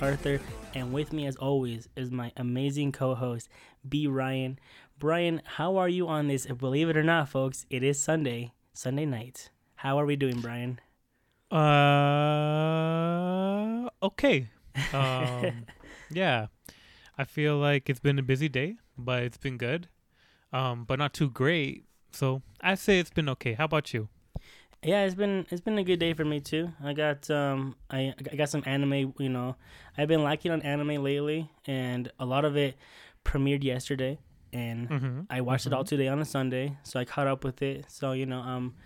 Arthur, and with me, as always, is my amazing co host, B. Ryan. Brian, how are you on this? Believe it or not, folks, it is Sunday, Sunday night. How are we doing, Brian? Uh, okay. Um, yeah, I feel like it's been a busy day, but it's been good. Um, but not too great. So I say it's been okay. How about you? Yeah, it's been it's been a good day for me too. I got um I I got some anime. You know, I've been liking on anime lately, and a lot of it premiered yesterday, and Mm-hmm. I watched it all today on a Sunday, so I caught up with it. So you know, um,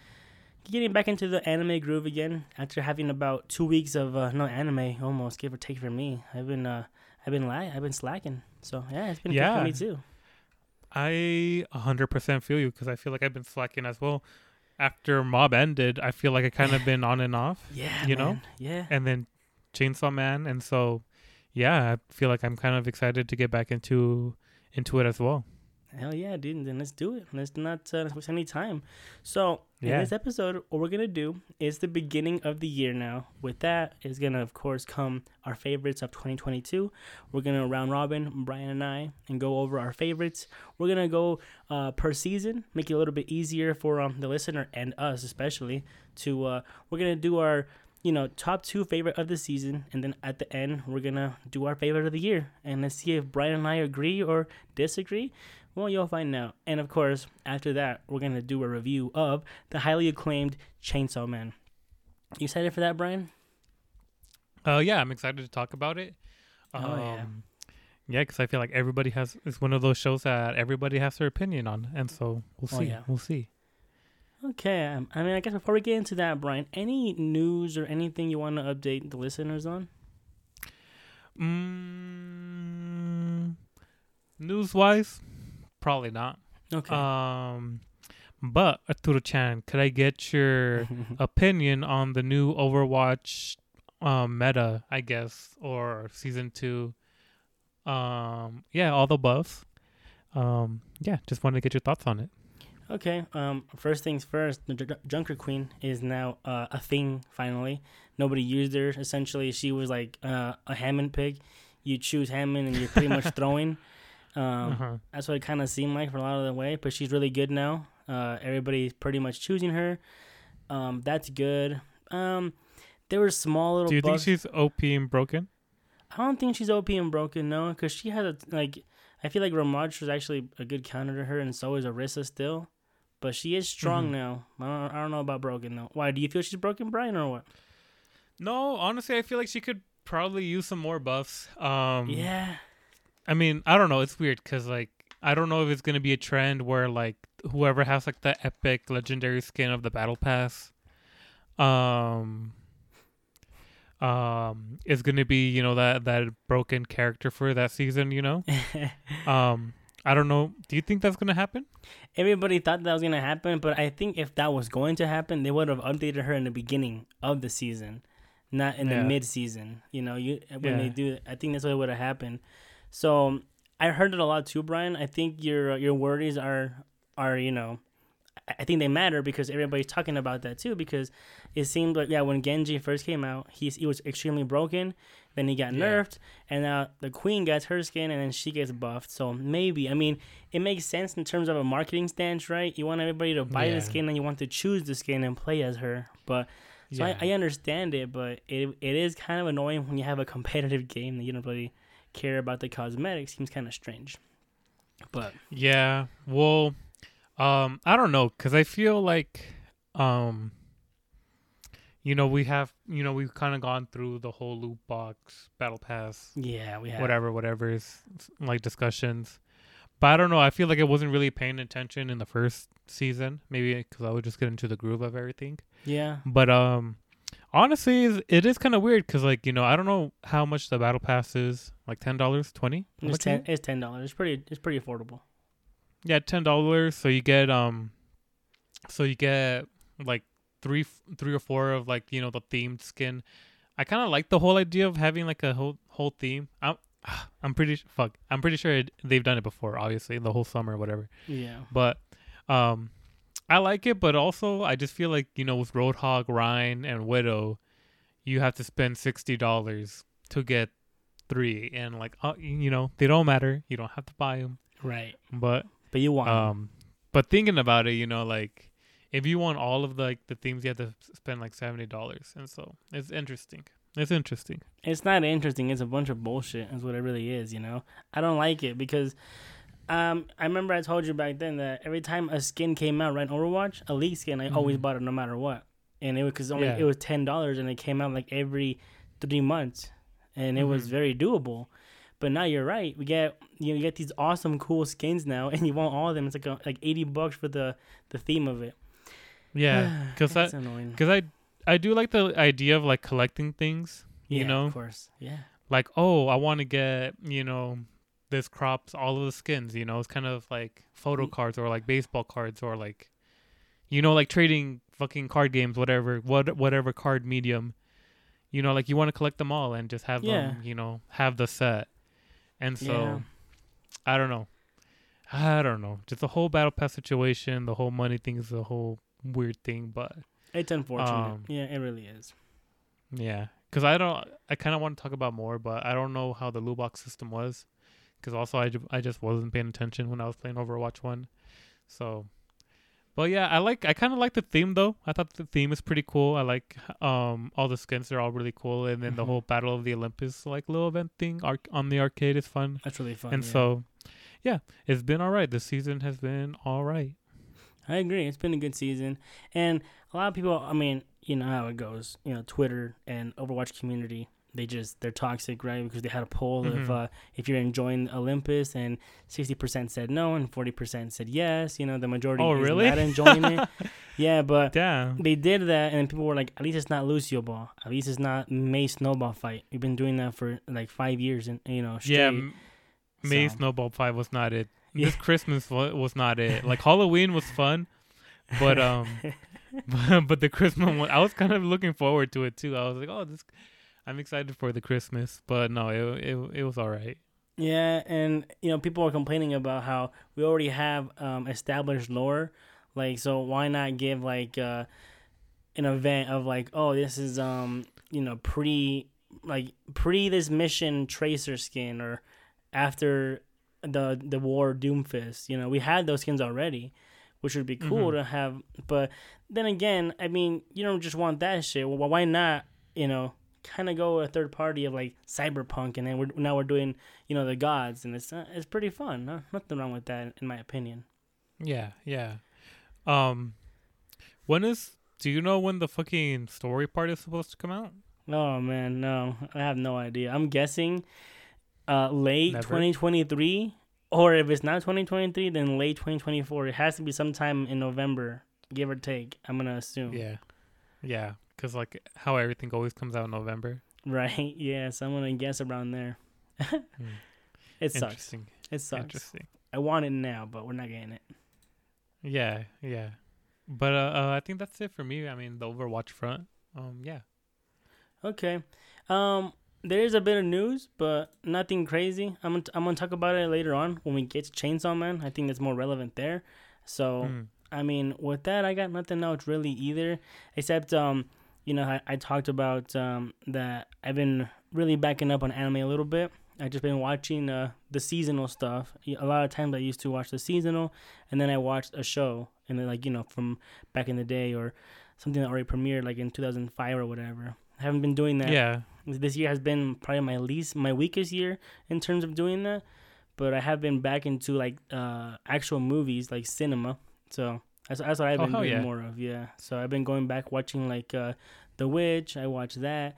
getting back into the anime groove again after having about two weeks of uh, no anime, almost give or take for me. I've been uh, I've been la- I've been slacking. So yeah, it's been good for me too. I 100% feel you because I feel like I've been slacking as well. After Mob ended, I feel like I kind of been on and off, Yeah, You know? yeah. and then Chainsaw Man, and so yeah, I feel like I'm kind of excited to get back into into it as well. Hell yeah, dude. Then let's do it. Let's not uh, waste any time. So, in this episode, what we're going to do is the beginning of the year now. With that is going to, of course, come our favorites of 2022. We're going to round robin, Brian and I, and go over our favorites. We're going to go uh, per season, make it a little bit easier for um, the listener and us, especially, to, uh, we're going to do our, you know, top two favorite of the season. And then at the end, we're going to do our favorite of the year. And let's see if Brian and I agree or disagree. Well, you'll find out. And of course, after that, we're going to do a review of the highly acclaimed Chainsaw Man. You excited for that, Brian? Uh, yeah, I'm excited to talk about it. Um, Oh, yeah. yeah, because I feel like everybody has. It's one of those shows that everybody has their opinion on, and so we'll Oh, see. yeah. We'll see. Okay. Um, I mean, I guess before we get into that, Brian, any news or anything you want to update the listeners on? Mm, news wise, probably not. Okay. Um, but Arturo Chan, could I get your opinion on the new Overwatch um, meta? I guess or season two. Um, yeah, all the above. Um, yeah, just wanted to get your thoughts on it. Okay. Um. First things first. The J- Junker Queen is now uh, a thing. Finally, nobody used her. Essentially, she was like uh, a Hammond pig. You choose Hammond, and you're pretty much throwing. Um, Uh-huh. That's what it kind of seemed like for a lot of the way. But she's really good now. Uh, everybody's pretty much choosing her. Um, that's good. Um, there were small little. Do you think she's OP and broken? I don't think she's OP and broken, no, because she had a like. I feel like Ramaj was actually a good counter to her, and so is Orisa still. But she is strong Mhm. now. I don't, I don't know about broken though. Why do you feel she's broken, Brian, or what? No, honestly, I feel like she could probably use some more buffs. Um, yeah, I mean, I don't know. It's weird because like I don't know if it's gonna be a trend where like whoever has like the epic legendary skin of the battle pass, um, um, is gonna be you know that that broken character for that season. You know, um, I don't know. Do you think that's gonna happen? everybody thought that was gonna happen, but I think if that was going to happen, they would have updated her in the beginning of the season, not in Yeah. the mid season. You know, you when they do, I think that's what would have happened. So I heard it a lot too, Brian. I think your your worries are are you know, I- think they matter because everybody's talking about that too. Because it seemed like yeah, when Genji first came out, he's he was extremely broken. Then he got Yeah. nerfed, and now the Queen gets her skin, and then she gets buffed. So maybe I mean it makes sense in terms of a marketing stance, right? You want everybody to buy Yeah. the skin, and you want to choose the skin and play as her. But so I, I understand it, but it it is kind of annoying when you have a competitive game that you don't really care about the cosmetics. Seems kind of strange. But Yeah. Well, um, I don't know because I feel like, um, you know, we have, you know, we've kind of gone through the whole loot box battle pass, yeah, we have whatever, whatever is like discussions. But I don't know. I feel like I wasn't really paying attention in the first season, maybe because I would just get into the groove of everything. Yeah, But um, honestly, it's- kind of weird because like you know, I don't know how much the battle pass is. Like ten dollars, twenty. it's ten. It's ten dollars. It's pretty. It's pretty affordable. Yeah, ten dollars. So you get um, so you get like three, three or four of like you know the themed skin. I kind of like the whole idea of having like a whole whole theme. I'm I'm pretty fuck. I'm pretty sure it, they've done it before. Obviously, the whole summer or whatever. Yeah. But um, I like it. But also, I just feel like you know with Roadhog, Rein, and Widow, you have to spend sixty dollars to get three, and like, uh, you know, they don't matter. You don't have to buy them, Right. but But you want um, but thinking about it, you know, like if you want all of the like the themes, you have to spend like seventy dollars, and so it's interesting. It's interesting. it's not interesting. It's a bunch of bullshit. Is what it really is. You know, I don't like it because, um, I remember I told you back then that every time a skin came out, right, in Overwatch, a league skin, I always Mhm. bought it no matter what, and it was because only Yeah. it was ten dollars, and it came out like every three months, and it was Mhm. very doable. But now you're right. We get you, know, you get these awesome, cool skins now, and you want all of them. It's like a, like eighty bucks for the the theme of it. Yeah, because annoying. because I I do like the idea of like collecting things. You Yeah, know, of course. Yeah. like oh, I want to get you know this crops all of the skins. You know, it's kind of like photo Mm. cards or like baseball cards or like you know like trading fucking card games, whatever what whatever card medium. You know, like you want to collect them all and just have Yeah. them. You know, have the set. And so Yeah. I don't know. I don't know. Just the whole battle pass situation, the whole money thing is a whole weird thing, but It's unfortunate. Um, yeah, it really is. yeah, because I don't. I kind of want to talk about more, but I don't know how the loot box system was. Because also I, I just wasn't paying attention when I was playing Overwatch one, so. But yeah, I like I kind of like the theme though. I thought the theme is pretty cool. I like um all the skins are all really cool, and then the Mhm. whole Battle of the Olympus like little event thing arc- on the arcade is fun. That's really fun. and yeah. so, yeah, it's been all right. This season has been all right. I agree. It's been a good season, and a lot of people. I mean, you know how it goes. You know, Twitter and Overwatch community. They just they're toxic, right? Because they had a poll Mhm. of uh, if you're enjoying Olympus, and sixty percent said no, and forty percent said yes. You know, the majority Oh, is really? not enjoying it. Yeah, but Damn. they did that, and people were like, at least it's not Lucio Ball. At least it's not Mei Snowball fight. We've been doing that for like five years, and you know, straight. Yeah, M- Mei so- Snowball fight was not it. Yeah. This Christmas was not it. Like Halloween was fun, but um, but the Christmas one, I was kind of looking forward to it too. I was like, oh, this, I'm excited for the Christmas, but no, it it it was all right. Yeah, and you know, people are complaining about how we already have um, established lore. Like, so why not give like uh, an event of like, oh, this is um, you know, pre like pre this mission tracer skin or after the the war Doomfist. You know, we had those skins already, which would be cool Mhm. to have. But then again, I mean, you don't just want that shit. Well, why not? You know, kind of go a third party of like cyberpunk, and then we're now we're doing you know the gods, and it's uh, it's pretty fun. No, nothing wrong with that, in my opinion. Yeah, yeah. Um, when is? Do you know when the fucking story part is supposed to come out? Oh man, no, I have no idea. I'm guessing uh late Never. 2023, or if it's not 2023, then late 2024. It has to be sometime in November, give or take. I'm gonna assume. Yeah, yeah. Because like how everything always comes out in November. Right. Yeah. So I'm gonna guess around there. Hmm. It sucks. It sucks. Interesting. I want it now, but we're not getting it. Yeah, yeah. But uh, uh, I think that's it for me. I mean, the Overwatch front. Um, yeah. Okay. Um, there is a bit of news, but nothing crazy. I'm gonna, I'm gonna talk about it later on when we get to Chainsaw Man. I think that's more relevant there. So Mm. I mean, with that, I got nothing else really either, except um, you know, I, I talked about um that I've been really backing up on anime a little bit. I've just been watching uh the seasonal stuff. A lot of times I used to watch the seasonal, and then I watched a show, and then like you know from back in the day or something that already premiered like in 2005 or whatever. I haven't been doing that Yeah. this year has been probably my least my weakest year in terms of doing that but i have been back into like uh actual movies like cinema so that's, that's what i've Oh, been hell doing yeah. more of yeah so i've been going back watching like uh the witch i watched that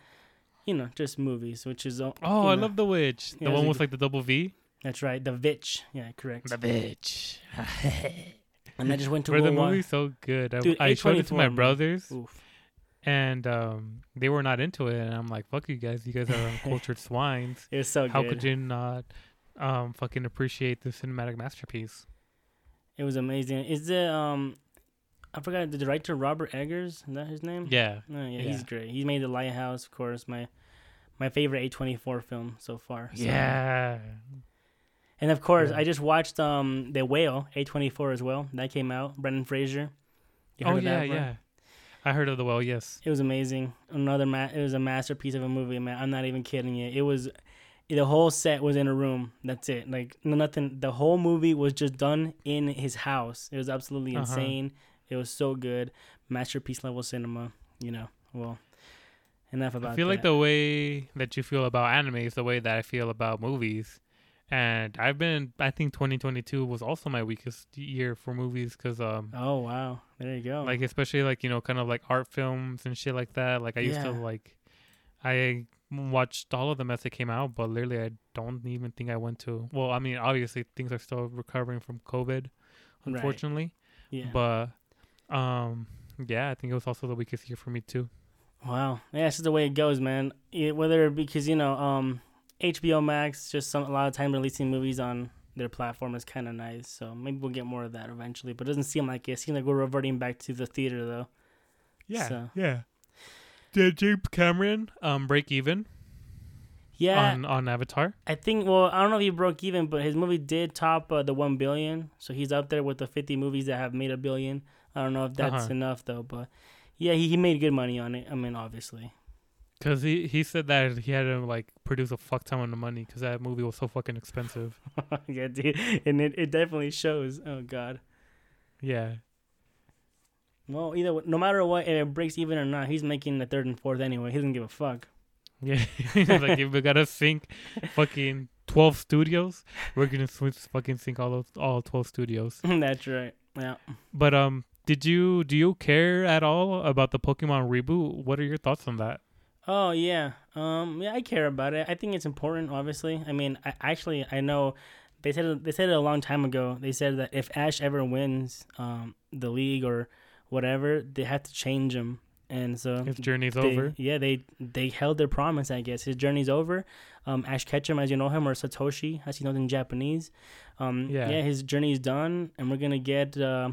you know just movies which is uh, Oh, I know, love the witch. The it's one with like the double V. that's right the vitch yeah correct The bitch. and i just went to Where the movie's so good. I, Dude, I showed it to my brothers, Oof. and um, they were not into it. And I'm like, "Fuck you guys! You guys are uncultured swines. it was so good. How good could you not um fucking appreciate the cinematic masterpiece?" It was amazing is it um i forgot the director robert eggers is that his name Yeah. Oh, yeah, Yeah. he's great. He made The Lighthouse, of course, my my favorite A24 film so far. so- Yeah. And of course, Yeah. I just watched um The Whale, A24 as well. That came out. Brendan Fraser. You Oh of yeah, that, yeah. I heard of the well. Yes. It was amazing. Another ma- it was a masterpiece of a movie, man. I'm not even kidding you. It was the whole set was in a room. That's it. Like nothing. The whole movie was just done in his house. It was absolutely Uh-huh. insane. It was so good. Masterpiece level cinema. You know. Well, enough about. I feel like the way that you feel about anime is the way that I feel about movies. And I've been, I think 2022 was also my weakest year for movies because, um, Oh wow! There you go. like especially like you know, kind of like art films and shit like that. Like I used to like, I watched all of them as they came out, but literally I don't even think I went to. Well, I mean, obviously things are still recovering from COVID, Right. unfortunately. yeah. But, um, yeah, I think it was also the weakest year for me too. Wow. Yeah, it's just the way it goes, man. It, whether because you know, um, HBO Max just some a lot of time releasing movies on their platform is kind of nice. So maybe we'll get more of that eventually. But it doesn't seem like it. It seems like we're reverting back to the theater though. Yeah, So- yeah. Did James Cameron um break even Yeah, on on Avatar? I think. Well, I don't know if he broke even, but his movie did top uh, the one billion. So he's up there with the fifty movies that have made a billion. I don't know if that's Uh-huh. enough though, but yeah, he, he made good money on it. I mean, obviously. Because he he said that he had to like produce a fuck ton of money because that movie was so fucking expensive. yeah, dude, and it, it definitely shows. Oh God. Yeah, Well, either way, no matter what, if it breaks even or not, he's making the third and fourth anyway. He doesn't give a fuck. yeah. He's like if we gotta sync fucking twelve studios, we're gonna switch fucking sync all those all twelve studios. That's right. Yeah. But um, did you do you care at all about the Pokemon reboot? What are your thoughts on that? Oh yeah. Um. Yeah, I care about it. I think it's important. Obviously. I mean, I actually I know they said it- they said it a long time ago. They said that if Ash ever wins um the league or whatever, they had to change him. And so His journey's they- over. Yeah, they they held their promise. I guess his journey's over. Um, Ash Ketchum, as you know him, or Satoshi, as you know in Japanese. Um, Yeah. yeah. his journey's done, and we're gonna get. Uh,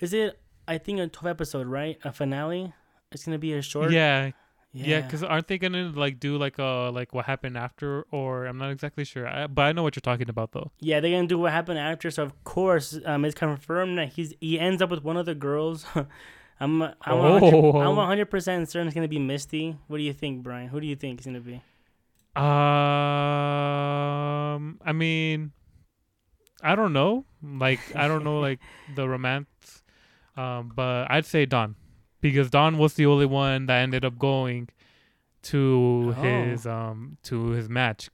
is it? I think a twelve episode, right? A finale. It's gonna be a short. Yeah, yeah. Yeah, because aren't they gonna like do like uh like what happened after, or I'm not exactly sure, I, but I know what you're talking about though. Yeah, they're gonna do what happened after. So of course, um, it's confirmed that he's he ends up with one of the girls. I'm I'm Oh. I'm 100 percent certain it's gonna be Misty. What do you think, Brian? Who do you think it's gonna be? Um, I mean, I don't know, like I don't know like the romance, um, but I'd say Dawn, because Dawn was the only one that ended up going to Oh. his um to his match,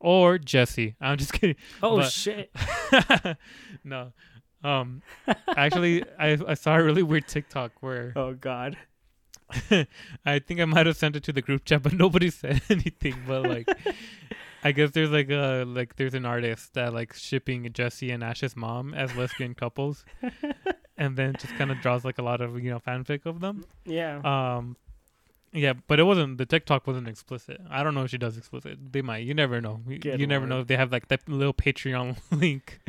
or Jessie. I'm just kidding. Oh But- shit! no. Um, actually, I I saw a really weird TikTok where Oh god. I think I might have sent it to the group chat, but nobody said anything. But like, I guess there's like a like there's an artist that like shipping Jessie and Ash's mom as lesbian couples, and then just kind of draws like a lot of you know fanfic of them. Yeah. Um, yeah, but it wasn't the TikTok wasn't explicit. I don't know if she does explicit. They might. You never know. You, never know if they have like that little Patreon link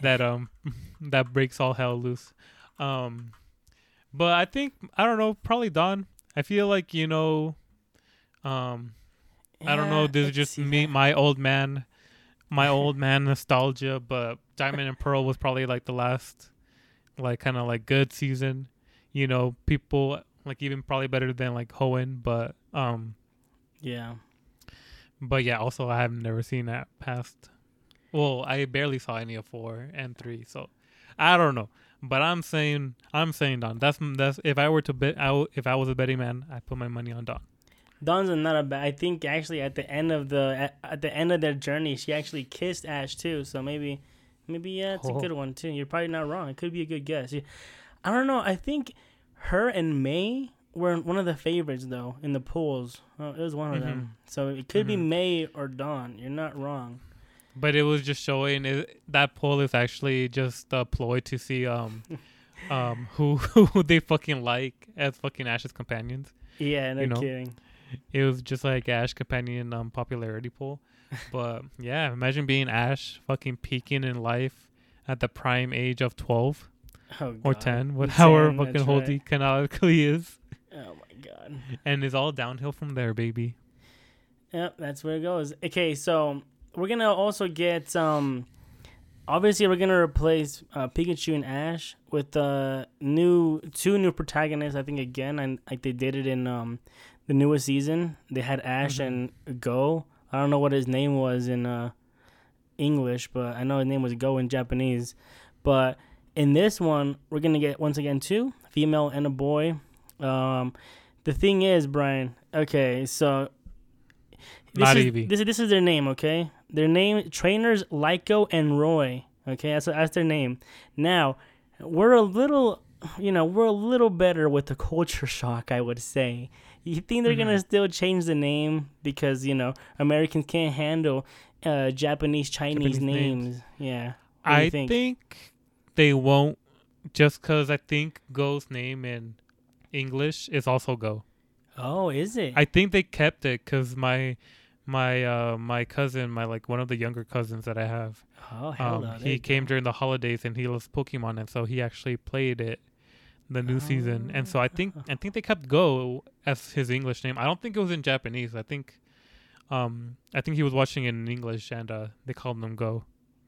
that um that breaks all hell loose. Um, but I think I don't know. Probably Dawn. I feel like you know. Um, I don't know. This is just me, that. my old man, my old man nostalgia. But Diamond and Pearl was probably like the last, like kind of like good season. You know, people like even probably better than like Hoenn, but um, Yeah. but yeah. Also, I have never seen that past. Well, I barely saw any of four and three, so I don't know. But I'm saying, I'm saying Dawn. That's that's if I were to bet, I w- if I was a betting man, I put my money on Dawn. Dawn's not a bad. I think actually at the end of the at, at the end of their journey, she actually kissed Ash too. So maybe, maybe yeah, it's Oh. a good one too. You're probably not wrong. It could be a good guess. I don't know. I think her and May were one of the favorites though in the polls. Oh, it was one of them. So it could be Mhm. May or Dawn. You're not wrong. But it was just showing it, that poll is actually just a ploy to see um um who who they fucking like as fucking Ash's companions. Yeah, no You know? kidding. It was just like Ash companion um popularity poll. But yeah, imagine being Ash fucking peaking in life at the prime age of twelve Oh, or ten, what 10, however that's fucking old right. he canonically is. Oh my god. And it's all downhill from there, baby. Yep, that's where it goes. Okay, so we're gonna also get um obviously we're gonna replace uh, Pikachu and Ash with uh, new two new protagonists. I think again, and like they did it in um, the newest season. They had Ash Mhm. and Go. I don't know what his name was in uh, English, but I know his name was Go in Japanese. But in this one, we're gonna get once again two female and a boy. Um, the thing is, Brian. Okay, so this Not is, Eevee. This, this is their name. Okay, their name trainers Liko and Roy. Okay, that's that's their name. Now we're a little, you know, we're a little better with the culture shock. I would say. You think they're gonna Mhm. still change the name because you know Americans can't handle uh, Japanese Chinese Japanese names. names. Yeah. What I think? think? they won't, just because I think Go's name in English is also Go. Oh, is it? I think they kept it because my my uh my cousin, my like one of the younger cousins that I have, oh, hell um, he came go. during the holidays and he loves Pokemon, and so he actually played it the new season. And so I think I think they kept Go as his English name. I don't think it was in Japanese. I think um I think he was watching it in English and uh they called him Go.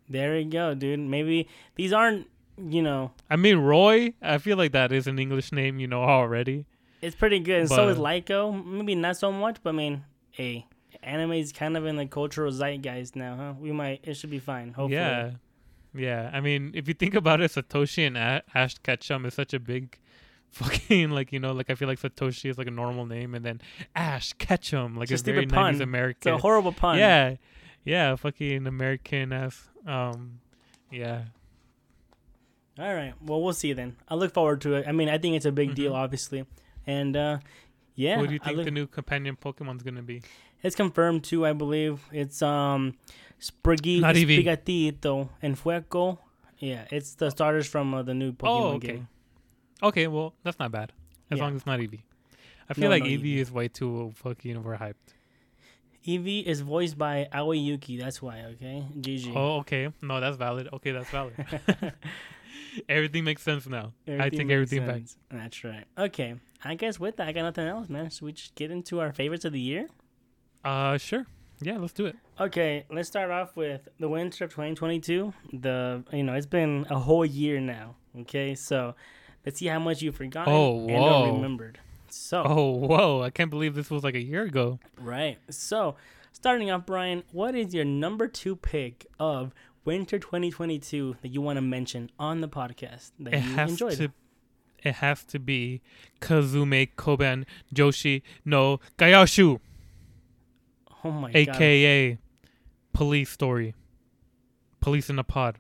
There you go, dude. Maybe these aren't, you know, I mean Roy, I feel like that is an English name, you know already. it's pretty good. And so is Liko. Maybe not so much, but I mean, hey, anime is kind of in the cultural zeitgeist now, huh? We might, it should be fine. Hopefully. Yeah. Yeah, I mean, if you think about it, Satoshi and A- Ash Ketchum is such a big fucking like you know like I feel like Satoshi is like a normal name and then Ash Ketchum like It's a very stupid pun. nineties It's a horrible pun. Yeah, yeah, fucking American ass. Um, yeah, All right. Well, we'll see then. I look forward to it. I mean, I think it's a big deal, Mhm. obviously. And, uh, yeah. What do you think look- the new companion Pokemon's gonna be? It's confirmed too, I believe. It's um Spriggy, Not. Sprigatito, and Fueco. Yeah, it's the starters from uh, the new Pokemon Oh, okay. game. Okay, well that's not bad as Yeah. long as it's not Eevee. I feel No, like no Eevee Eevee. is way too fucking overhyped. Eevee is voiced by Aoi Yuki. That's why. Okay, GG. Oh, okay, no, that's valid. Okay, that's valid. everything makes sense now. I take makes everything back. sense. That's right. Okay, I guess with that, I got nothing else, man. Should we just get into our favorites of the year? Uh, sure. Yeah, let's do it. Okay, let's start off with the winter of 2022. The you know it's been a whole year now. Okay, so let's see how much you've forgotten Oh, and or remembered. So Oh, whoa! I can't believe this was like a year ago. right, so starting off, Brian, what is your number two pick of winter 2022 that you want to mention on the podcast that It you has enjoyed? to. It has to be Kazume Koban Joshi no Gyakushu, oh my god! aka Police Story. Police in a Pod.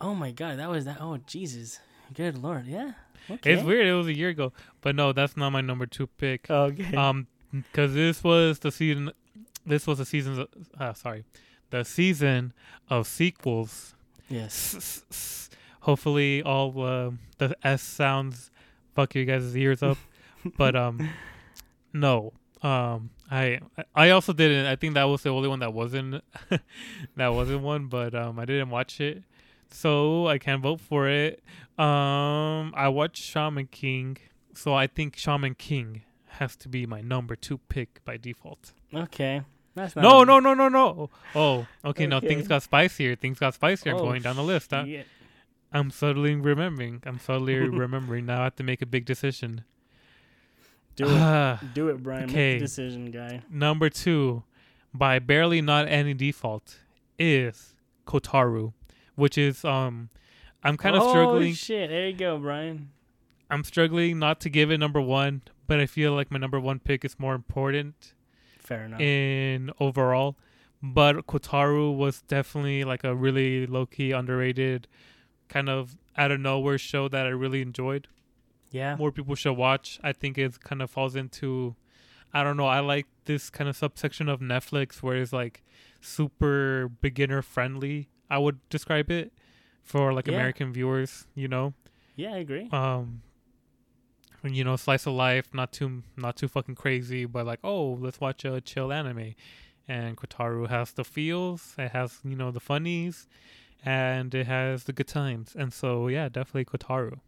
Oh my god, that was that. Oh Jesus, good lord, yeah. Okay. It's weird. It was a year ago, but no, that's not my number two pick. Okay. Um, because this was the season. This was the season. Uh, sorry, the season of sequels. yes. Hopefully, all uh, the S sounds fuck you guys' ears up. but um, no. Um, I I also didn't. I think that was the only one that wasn't that wasn't one. But um, I didn't watch it, so I can't vote for it. Um, I watched Shaman King, so I think Shaman King has to be my number two pick by default. Okay. That's not No, no, no, no, no. Oh, okay. Okay. things got spicier. Things got spicier. I'm Oh, going down the list. Huh? I'm suddenly remembering. I'm suddenly remembering. Now I have to make a big decision. Do it. Ah, Do it, Brian. Make the decision, guy. number two, by barely not any default, is Kotaro, which is um, I'm kind of oh, struggling. shit. There you go, Brian. I'm struggling not to give it number one, but I feel like my number one pick is more important Fair enough. in overall. But Kotaro was definitely like a really low key underrated, kind of out of nowhere show that I really enjoyed. Yeah. more people should watch. I think it kind of falls into, I don't know. I like this kind of subsection of Netflix where it's like super beginner friendly. I would describe it for like Yeah. American viewers. You know, Yeah, I agree. um, you know, slice of life, not too not too fucking crazy, but like, oh, let's watch a chill anime. And Kotaro has the feels, it has you know the funnies, and it has the good times. And so yeah, definitely Kotaro.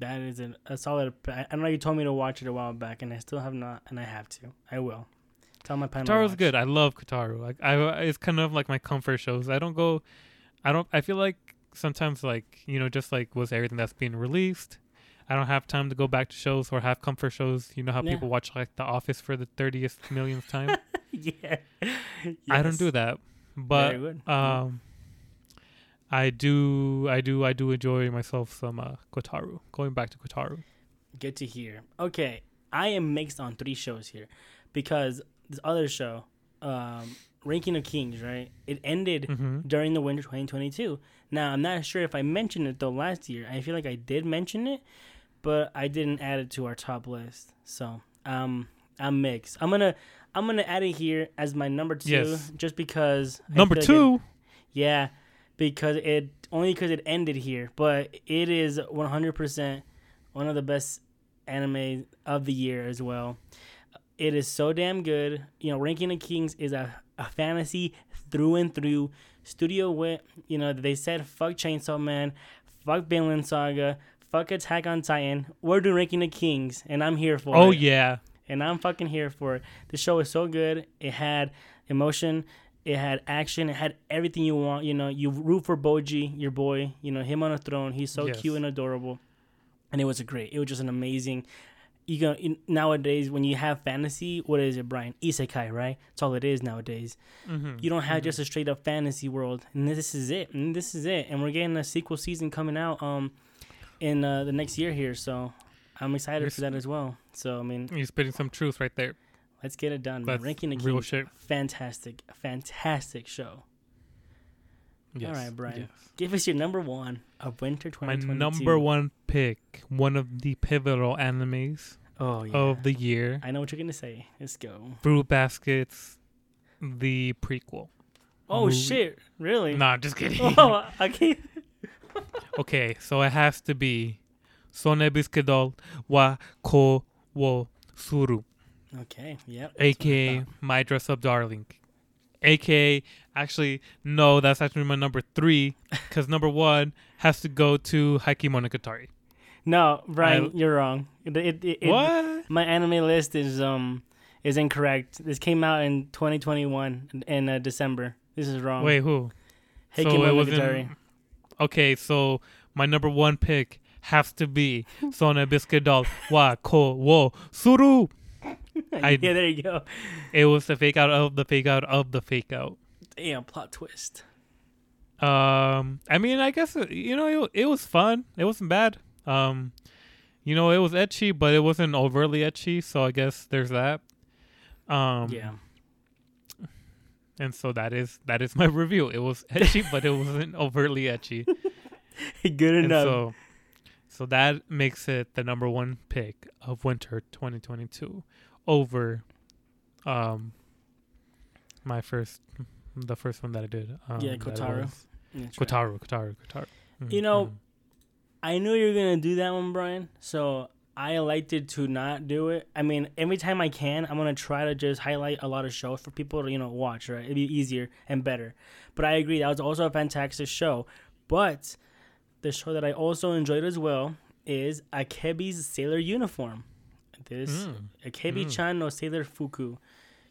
That is an, a solid. I know you told me to watch it a while back, and I still have not, and I have to. I will. Tell my panel. Kotaro's good. I love Kotaro. Like I, it's kind of like my comfort shows. I don't go, I don't. I feel like sometimes like you know just like with everything that's being released. I don't have time to go back to shows or have comfort shows. You know how Yeah. people watch like The Office for the thirtieth millionth time. yeah. I don't do that, but um, I do, I do, I do enjoy myself some uh, Kotaro. Going back to Kotaro. Good to hear. Okay, I am mixed on three shows here because this other show, um, Ranking of Kings, right? It ended Mm-hmm. during the winter 2022. Now, I'm not sure if I mentioned it though last year. I feel like I did mention it, but I didn't add it to our top list. So, um, I'm mixed. I'm gonna I'm gonna add it here as my number two, Yes. just because Number feel like two. it- yeah, because it only because it ended here, but it is 100% one of the best anime of the year as well. It is so damn good. You know, Ranking of Kings is a, a fantasy through and through. Studio Wit, you know, they said fuck Chainsaw Man, fuck Vinland Saga, fuck Attack on Titan. We're doing Ranking of Kings, and I'm here for oh it Oh, yeah. and I'm fucking here for it. The show is so good. It had emotion, it had action, it had everything you want. You know, you root for Bojji, your boy. You know, him on a throne. He's so Yes. cute and adorable, and it was a great. It was just an amazing. You go in, nowadays when you have fantasy. What is it, Brian? Isekai, right? That's all it is nowadays. Mm-hmm. You don't have just a straight up fantasy world, and this is it. And this is it. And we're getting a sequel season coming out um in uh, the next year here. So I'm excited You're for that as well. So I mean, You're spitting some truth right there. Let's get it done. That's Ranking the real shit. fantastic, fantastic show. Yes. right, Brian. yes. Give us your number one of winter 2022. My number one pick, one of the pivotal animes Oh yeah. of the year, I know what you're gonna say. Let's go. Fruits Basket, the prequel. Oh Movie. shit! Really? Nah, just kidding. Oh, I can't. okay, so it has to be Sone Biskedol wa ko wo suru, Okay. Yep. what aka. My Dress Up Darling. aka actually no, that's actually my number three because number one has to go to Heike Monogatari. No, Brian, I- you're wrong. It, it, it, what? my anime list is um is incorrect. This came out in 2021 in, uh, December. This is wrong. Wait, who? Heike so. Monogatari. Okay, so my number one pick has to be Sone Biskedol wa ko wo suru. I- yeah, there you go. It was the fake out of the fake out of the fake out. Damn, plot twist. Um, I mean, I guess uh, you know it, it was fun. It wasn't bad. Um, you know, it was ecchi, but it wasn't overly ecchi. So I guess there's that. Um, yeah. And so that is that is my review. It was ecchi, but it wasn't overtly ecchi. Good And enough. so, so that makes it the number one pick of winter 2022 over, um, my first, the first one that I did. Um, Yeah, Kotaro. was- That's right. Kotaro, Kotaro. Mm, You know, mm. I knew you were gonna do that one, Brian. So I elected to not do it. I mean, every time I can, I'm gonna try to just highlight a lot of shows for people to you know watch. Right, it'd be easier and better. But I agree that was also a fantastic show. But the show that I also enjoyed as well is Akebi's Sailor Uniform. This Mm, Akebi-chan no Sailor Fuku.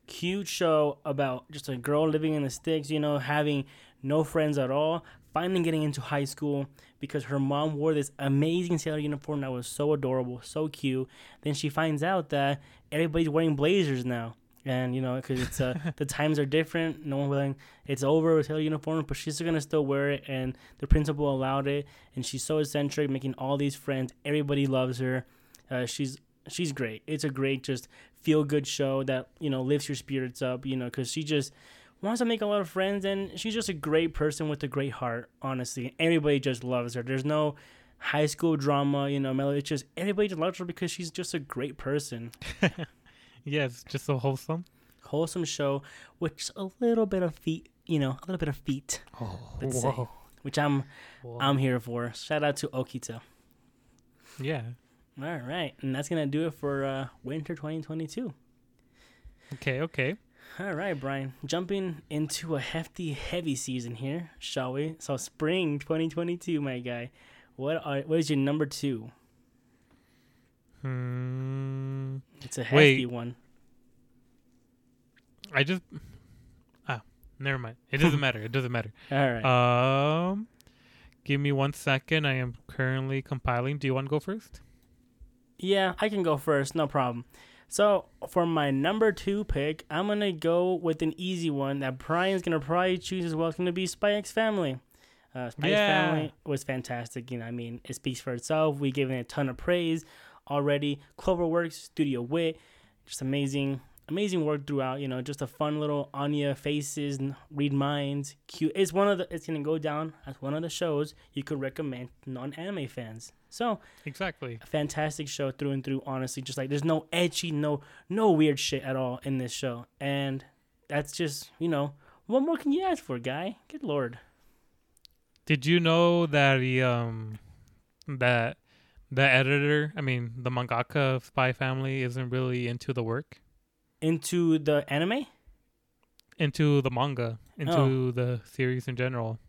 Cute show about just a girl living in the sticks, you know, having no friends at all, finally getting into high school because her mom wore this amazing sailor uniform that was so adorable, so cute. Then she finds out that everybody's wearing blazers now. And you know, because it's uh, the times are different. No one willing. It's over with sailor uniform, but she's gonna still wear it. And the principal allowed it. And she's so eccentric, making all these friends. Everybody loves her. Uh, she's she's great. It's a great, just feel good show that you know lifts your spirits up. You know, because she just wants to make a lot of friends, and she's just a great person with a great heart. Honestly, everybody just loves her. There's no high school drama, you know, melody. It's just everybody just loves her because she's just a great person. yes, just so wholesome. Wholesome show, which a little bit of feet, you know, a little bit of feet, Oh, Let's say. which I'm I'm here for. Shout out to Okita. yeah. All right, and that's gonna do it for uh, winter 2022. Okay, okay. All right, Brian. Jumping into a hefty, heavy season here, shall we? So spring 2022, my guy. What are what is your number two? Hmm. It's a hefty Wait. one. I just ah Never mind. It doesn't matter. It doesn't matter. All right. Um, give me one second. I am currently compiling. Do you want to go first? Yeah, I can go first, no problem. So for my number two pick, I'm gonna go with an easy one that Brian's gonna probably choose as well. It's gonna be Spy X Family. Uh, Spy X Yeah. Family was fantastic. You know, I mean, it speaks for itself. We gave it a ton of praise already. Cloverworks, Studio Wit, just amazing, amazing work throughout. You know, just a fun little Anya faces, read minds, cute. It's one of the. It's gonna go down as one of the shows you could recommend non-anime fans. So Exactly. a fantastic show through and through honestly just like there's no edgy no no weird shit at all in this show and that's just you know what more can you ask for guy good lord Did you know that he um that the editor, I mean the mangaka of Spy Family, isn't really into the work, into the anime into the manga, into the series in general.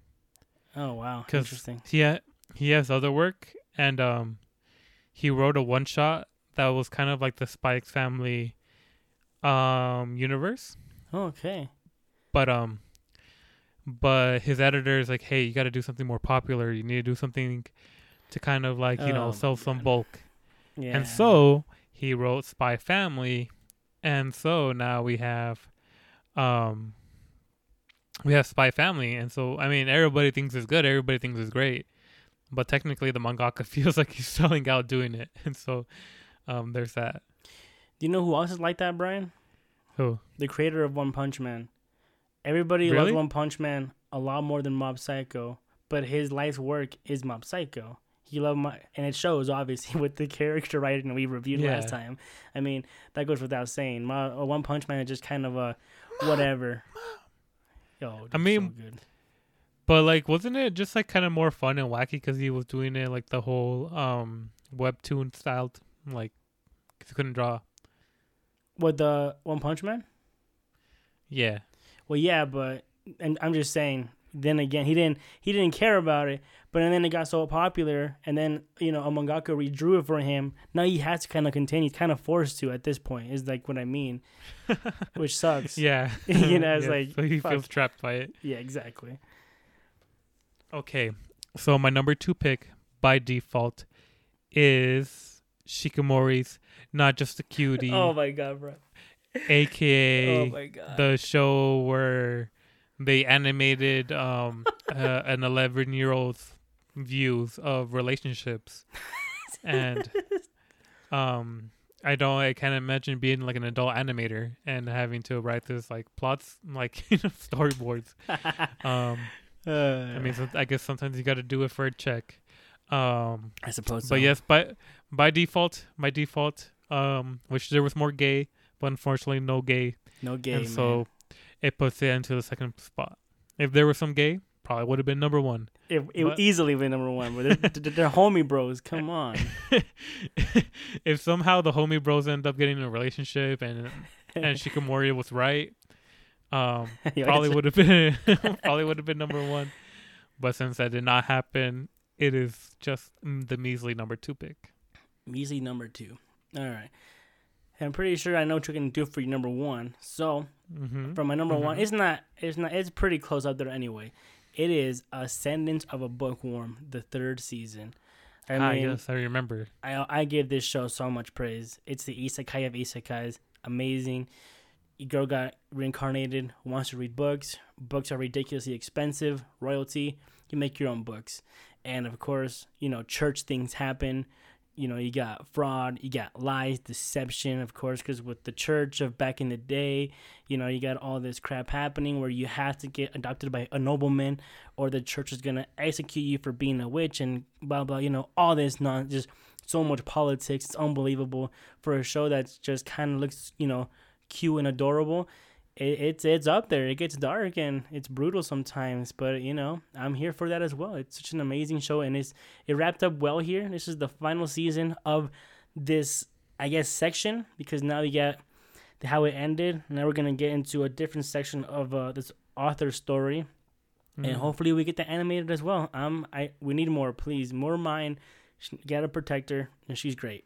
oh wow interesting He ha- he has other work, and um, he wrote a one shot that was kind of like the Spy Family um universe, okay but um, but his editor is like, hey, you got to do something more popular. You need to do something to kind of like you Oh, know sell some man. bulk. yeah And so he wrote Spy Family, and so now we have, um, we have Spy Family, and so I mean everybody thinks it's good, everybody thinks it's great, but technically the mangaka feels like he's selling out doing it, and so, um, there's that. do you know who else is like that brian? Who? the creator of one punch man. Everybody Really? loves one punch man a lot more than mob psycho but his life's work is mob psycho he love my and it shows obviously with the character writing we reviewed last time i mean that goes without saying my uh, one punch man is just kind of a whatever yo I mean, so good. But like, wasn't it just like kind of more fun and wacky because he was doing it like the whole um webtoon style, like 'cause he couldn't draw. with the one punch man Yeah. Well, yeah, but and I'm just saying. Then again, he didn't he didn't care about it. But and then it got so popular, and then you know a mangaka redrew it for him. Now he has to kind of continue. He's kind of forced to at this point. Is like what I mean, which sucks. Yeah. You know, it's Yeah, like, so he fuck. feels trapped by it. Yeah, exactly. Okay, so my number two pick by default is Shikamori's Not Just a Cutie, Oh my god, bro. aka Oh god. the show where they animated um uh, an 11 year old's views of relationships and um I don't I can't imagine being like an adult animator and having to write this like plots like you know storyboards um I mean so I guess sometimes you got to do it for a check um I suppose. but yes by by default by default um wish there was more gay but unfortunately no gay no gay. and man. so it puts it into the second spot. If there was some gay, probably would have been number one. It, it would but- easily be number one. But they're, they're, homie bros. Come on. if somehow the homie bros end up getting in a relationship and and Shikamori was right, um, probably would have been probably would have been number one. But since that did not happen, it is just mm, the measly number two pick. Measly number two. All right. I'm pretty sure I know what you're gonna do for your number one. So Mm-hmm. for my number one, Mhm. it's not. It's not. It's pretty close up there anyway. It is Ascendance of a Bookworm, the third season. I ah, mean, yes, I remember. I I give this show so much praise. It's the isekai of isekais. Amazing. Your girl got reincarnated, wants to read books. Books are ridiculously expensive. Royalty. You make your own books. And of course, you know, church things happen. You know, you got fraud, you got lies, deception, of course, because with the church of back in the day, you know, you got all this crap happening where you have to get adopted by a nobleman or the church is going to execute you for being a witch and blah, blah, you know, all this non just so much politics. It's unbelievable for a show that's just kind of looks, you know, cute and adorable. It, it's it's up there. It gets dark and it's brutal sometimes, but you know I'm here for that as well. It's such an amazing show, and it's it wrapped up well here. This is the final season of this, I guess, section because now we got the, how it ended. Now we're gonna get into a different section of uh, this author story, and Mhm. hopefully we get that animated as well. Um, I we need more, please, more Myne. She, gotta protect her, and she's great.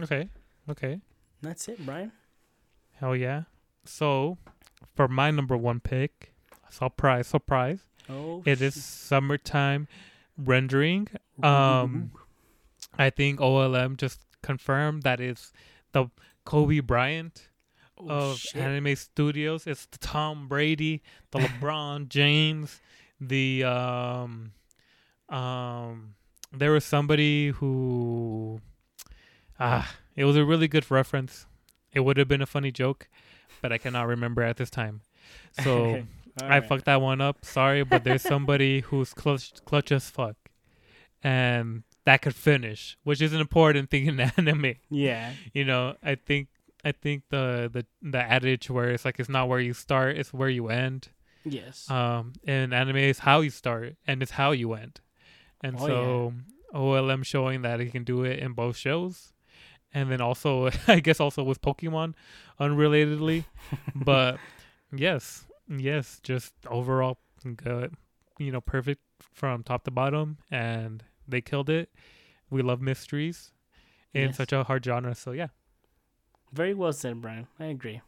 Okay, okay. That's it, Brian. Hell yeah. So, for my number one pick, surprise, surprise, Oh, it is summertime rendering. Um, I think OLM just confirmed that it's the Kobe Bryant Oh, of shit. anime studios. It's the Tom Brady, the LeBron James, the um um there was somebody who ah it was a really good reference. It would have been a funny joke, but I cannot remember at this time. So I Alright. fucked that one up. Sorry, but there's somebody who's clutch clutch as fuck. And that could finish, which is an important thing in anime Yeah. you know i think i think the the the adage where it's like it's not where you start it's where you end Yes. um in anime is how you start and it's how you end and Oh, so olm showing that he can do it in both shows and then also i guess also with pokemon unrelatedly but yes yes just overall good you know perfect from top to bottom and they killed it we love mysteries in Yes. such a hard genre so yeah Very well said, Brian. I agree.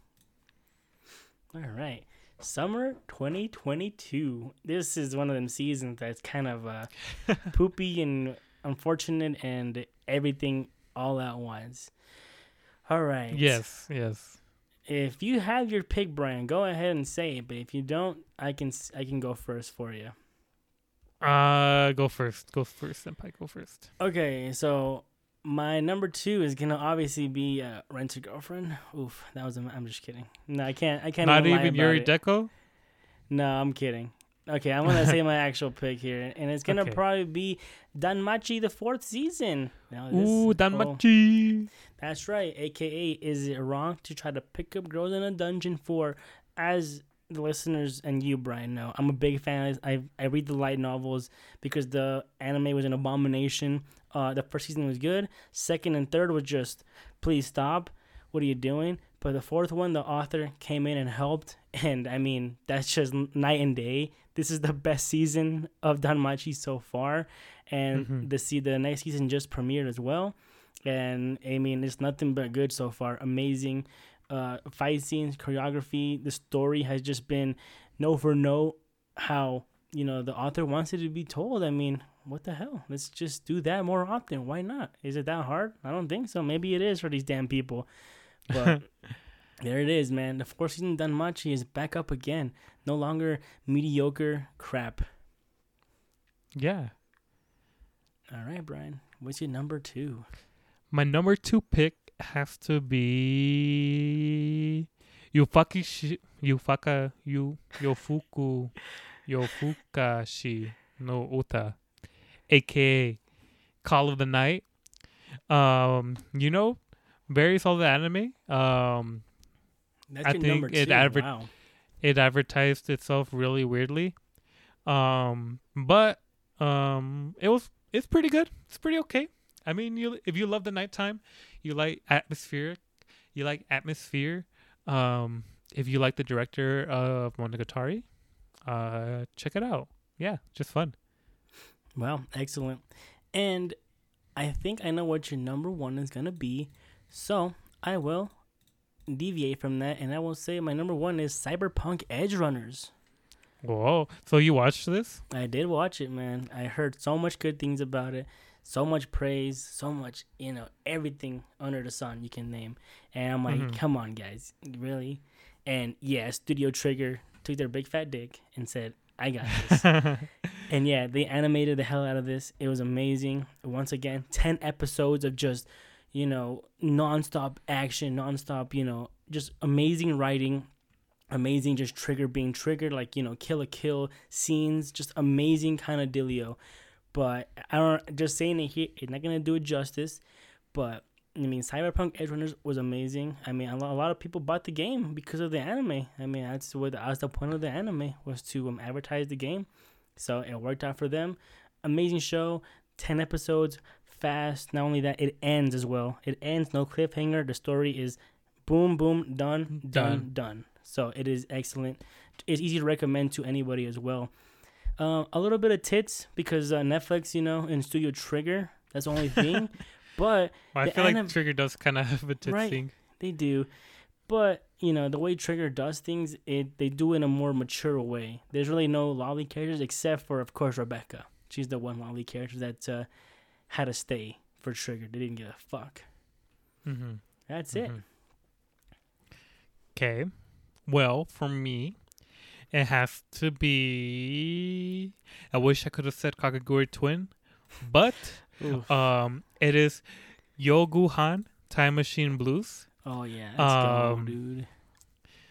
All right. Summer 2022. This is one of them seasons that's kind of uh, poopy and unfortunate and everything all at once. All right. Yes, yes. If you have your pick, Brian, go ahead and say it. But if you don't, I can I can go first for you. Uh, go first. Go first, Senpai. Go first. Okay, so my number two is gonna obviously be uh, Rent a Girlfriend. Oof, that was. A, I'm just kidding. No, I can't. I can't. Not even about Yuri it. Deco. No, I'm kidding. Okay, I'm gonna say my actual pick here, and it's gonna Okay. probably be Danmachi the fourth season. Now, this- Ooh, oh, Danmachi. that's right. AKA, is it wrong to try to pick up girls in a dungeon for, as the listeners and you, Brian, know, I'm a big fan. I I read the light novels because the anime was an abomination. Uh, the first season was good. Second and third was just, please stop. What are you doing? But the fourth one, the author came in and helped, and I mean that's just night and day. This is the best season of Danmachi so far, and Mhm. the see the next season just premiered as well and I mean it's nothing but good so far. Amazing uh, fight scenes, choreography. The story has just been no for no how you know the author wants it to be told. I mean, what the hell? Let's just do that more often. Why not? Is it that hard? I don't think so. Maybe it is for these damn people, but. There it is, man. The fourth season Danmachi is back up again. No longer mediocre crap. Yeah. All right, Brian. What's your number two? My number two pick has to be Yufaki Yufaka Yu Yofuku Yofukashi no Uta, aka Call of the Night. Um, you know, very solid anime. Um, That's I your think number it two. adver- wow. it advertised itself really weirdly. Um, but um, it was it's pretty good. It's pretty okay. I mean, you if you love the nighttime, you like atmospheric, you like atmosphere. Um, if you like the director of Monogatari, uh, check it out. Yeah, just fun. Well, excellent. And I think I know what your number one is gonna be. So I will deviate from that and I will say my number one is Cyberpunk Edgerunners. Whoa! So you watched this? I did watch it, man. I heard so much good things about it, so much praise, so much, you know, everything under the sun you can name. And I'm like, Mhm. come on, guys, really? And yeah, Studio Trigger took their big fat dick and said, I got this. and yeah, they animated the hell out of this. It was amazing. Once again, 10 episodes of just, you know, nonstop action, nonstop, you know, just amazing writing, amazing just trigger being triggered, like, you know, Kill la Kill scenes, just amazing kind of dealio. But I don't, just saying it here, it's not to do it justice. But I mean, Cyberpunk Edgerunners was amazing. I mean, a lot, of people bought the game because of the anime. I mean, that's what that's the point of the anime was to um, advertise the game. So it worked out for them. Amazing show, ten episodes, fast. Not only that, it ends as well. It ends no cliffhanger. The story is boom, boom, done, done, Done. done. So it is excellent. It's easy to recommend to anybody as well. Uh, a little bit of tits because uh, Netflix, you know, and Studio Trigger. That's the only thing. but Well, I feel like Trigger does kind of have a tit Right. thing. they do. But you know the way Trigger does things, it they do it in a more mature way. There's really no lolly characters except for, of course, Rebecca. She's the one lolly character that uh, had to stay for Trigger. They didn't give a fuck. Mm-hmm. That's it. Okay. Well, for me, it has to be. I wish I could have said Kakaguri Twin, but um, it is Yojohan Time Machine Blues. oh yeah, um, dude.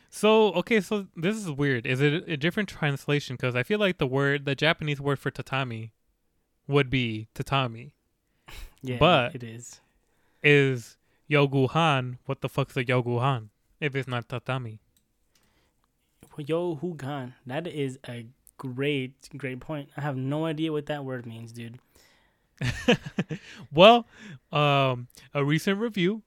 So okay, so this is weird. Is it a different translation? Because I feel like the word, the Japanese word for tatami, would be tatami. Yeah, but- it is. Is Yojohan? What the fuck's a Yojohan? If it's not tatami. Gone? That is a great, great point. I have no idea what that word means, dude. well, um, a recent review,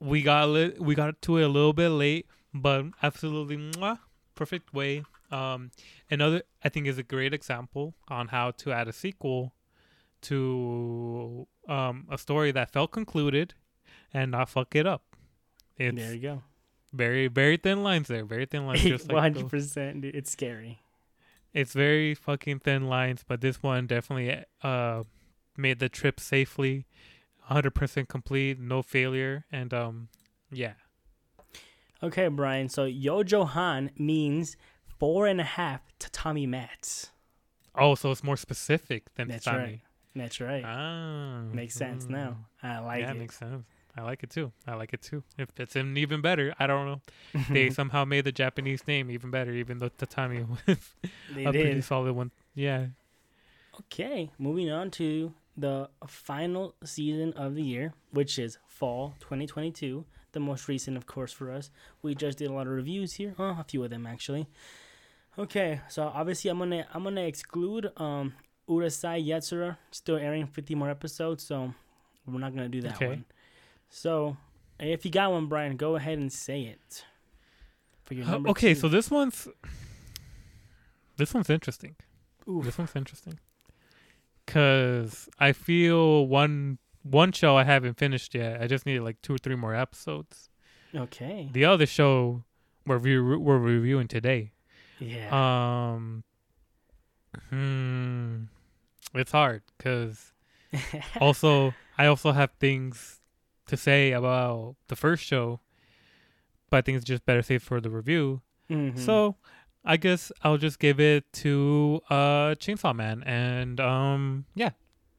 we got li- we got to it a little bit late, but absolutely mwah, perfect way. Um, another I think is a great example on how to add a sequel to um a story that felt concluded and not fuck it up. It's there you go. very very thin lines there, very thin lines. Just One like hundred the- percent. It's scary. it's very fucking thin lines, but this one definitely uh made the trip safely, 100% complete, no failure, and um yeah. Okay, Brian. So Yojo Han means four and a half tatami mats. Oh, so it's more specific than That's tatami. right. That's right. Ah, Makes sense now. I mm. like yeah, it. makes sense. I like it too. I like it too. If it's in even better, I don't know. They somehow made the Japanese name even better, even though tatami was they a pretty solid one. Yeah. Okay, moving on to the final season of the year, which is fall 2022. The most recent, of course, for us. We just did a lot of reviews here. Oh, a few of them actually. Okay, so obviously I'm gonna I'm gonna exclude um Urusei Yatsura still airing 50 more episodes, so we're not gonna do that Okay. one. So if you got one, Brian, go ahead and say it. For your Uh, okay, two. so this one's this one's interesting. Oof. This one's interesting. Cause I feel one one show I haven't finished yet. I just needed like two or three more episodes. okay, The other show we're re- we're reviewing today. yeah, Um, hmm, it's hard because also I also have things to say about the first show, but I think it's just better saved for the review. Mhm. So I guess I'll just give it to uh Chainsaw Man and um yeah,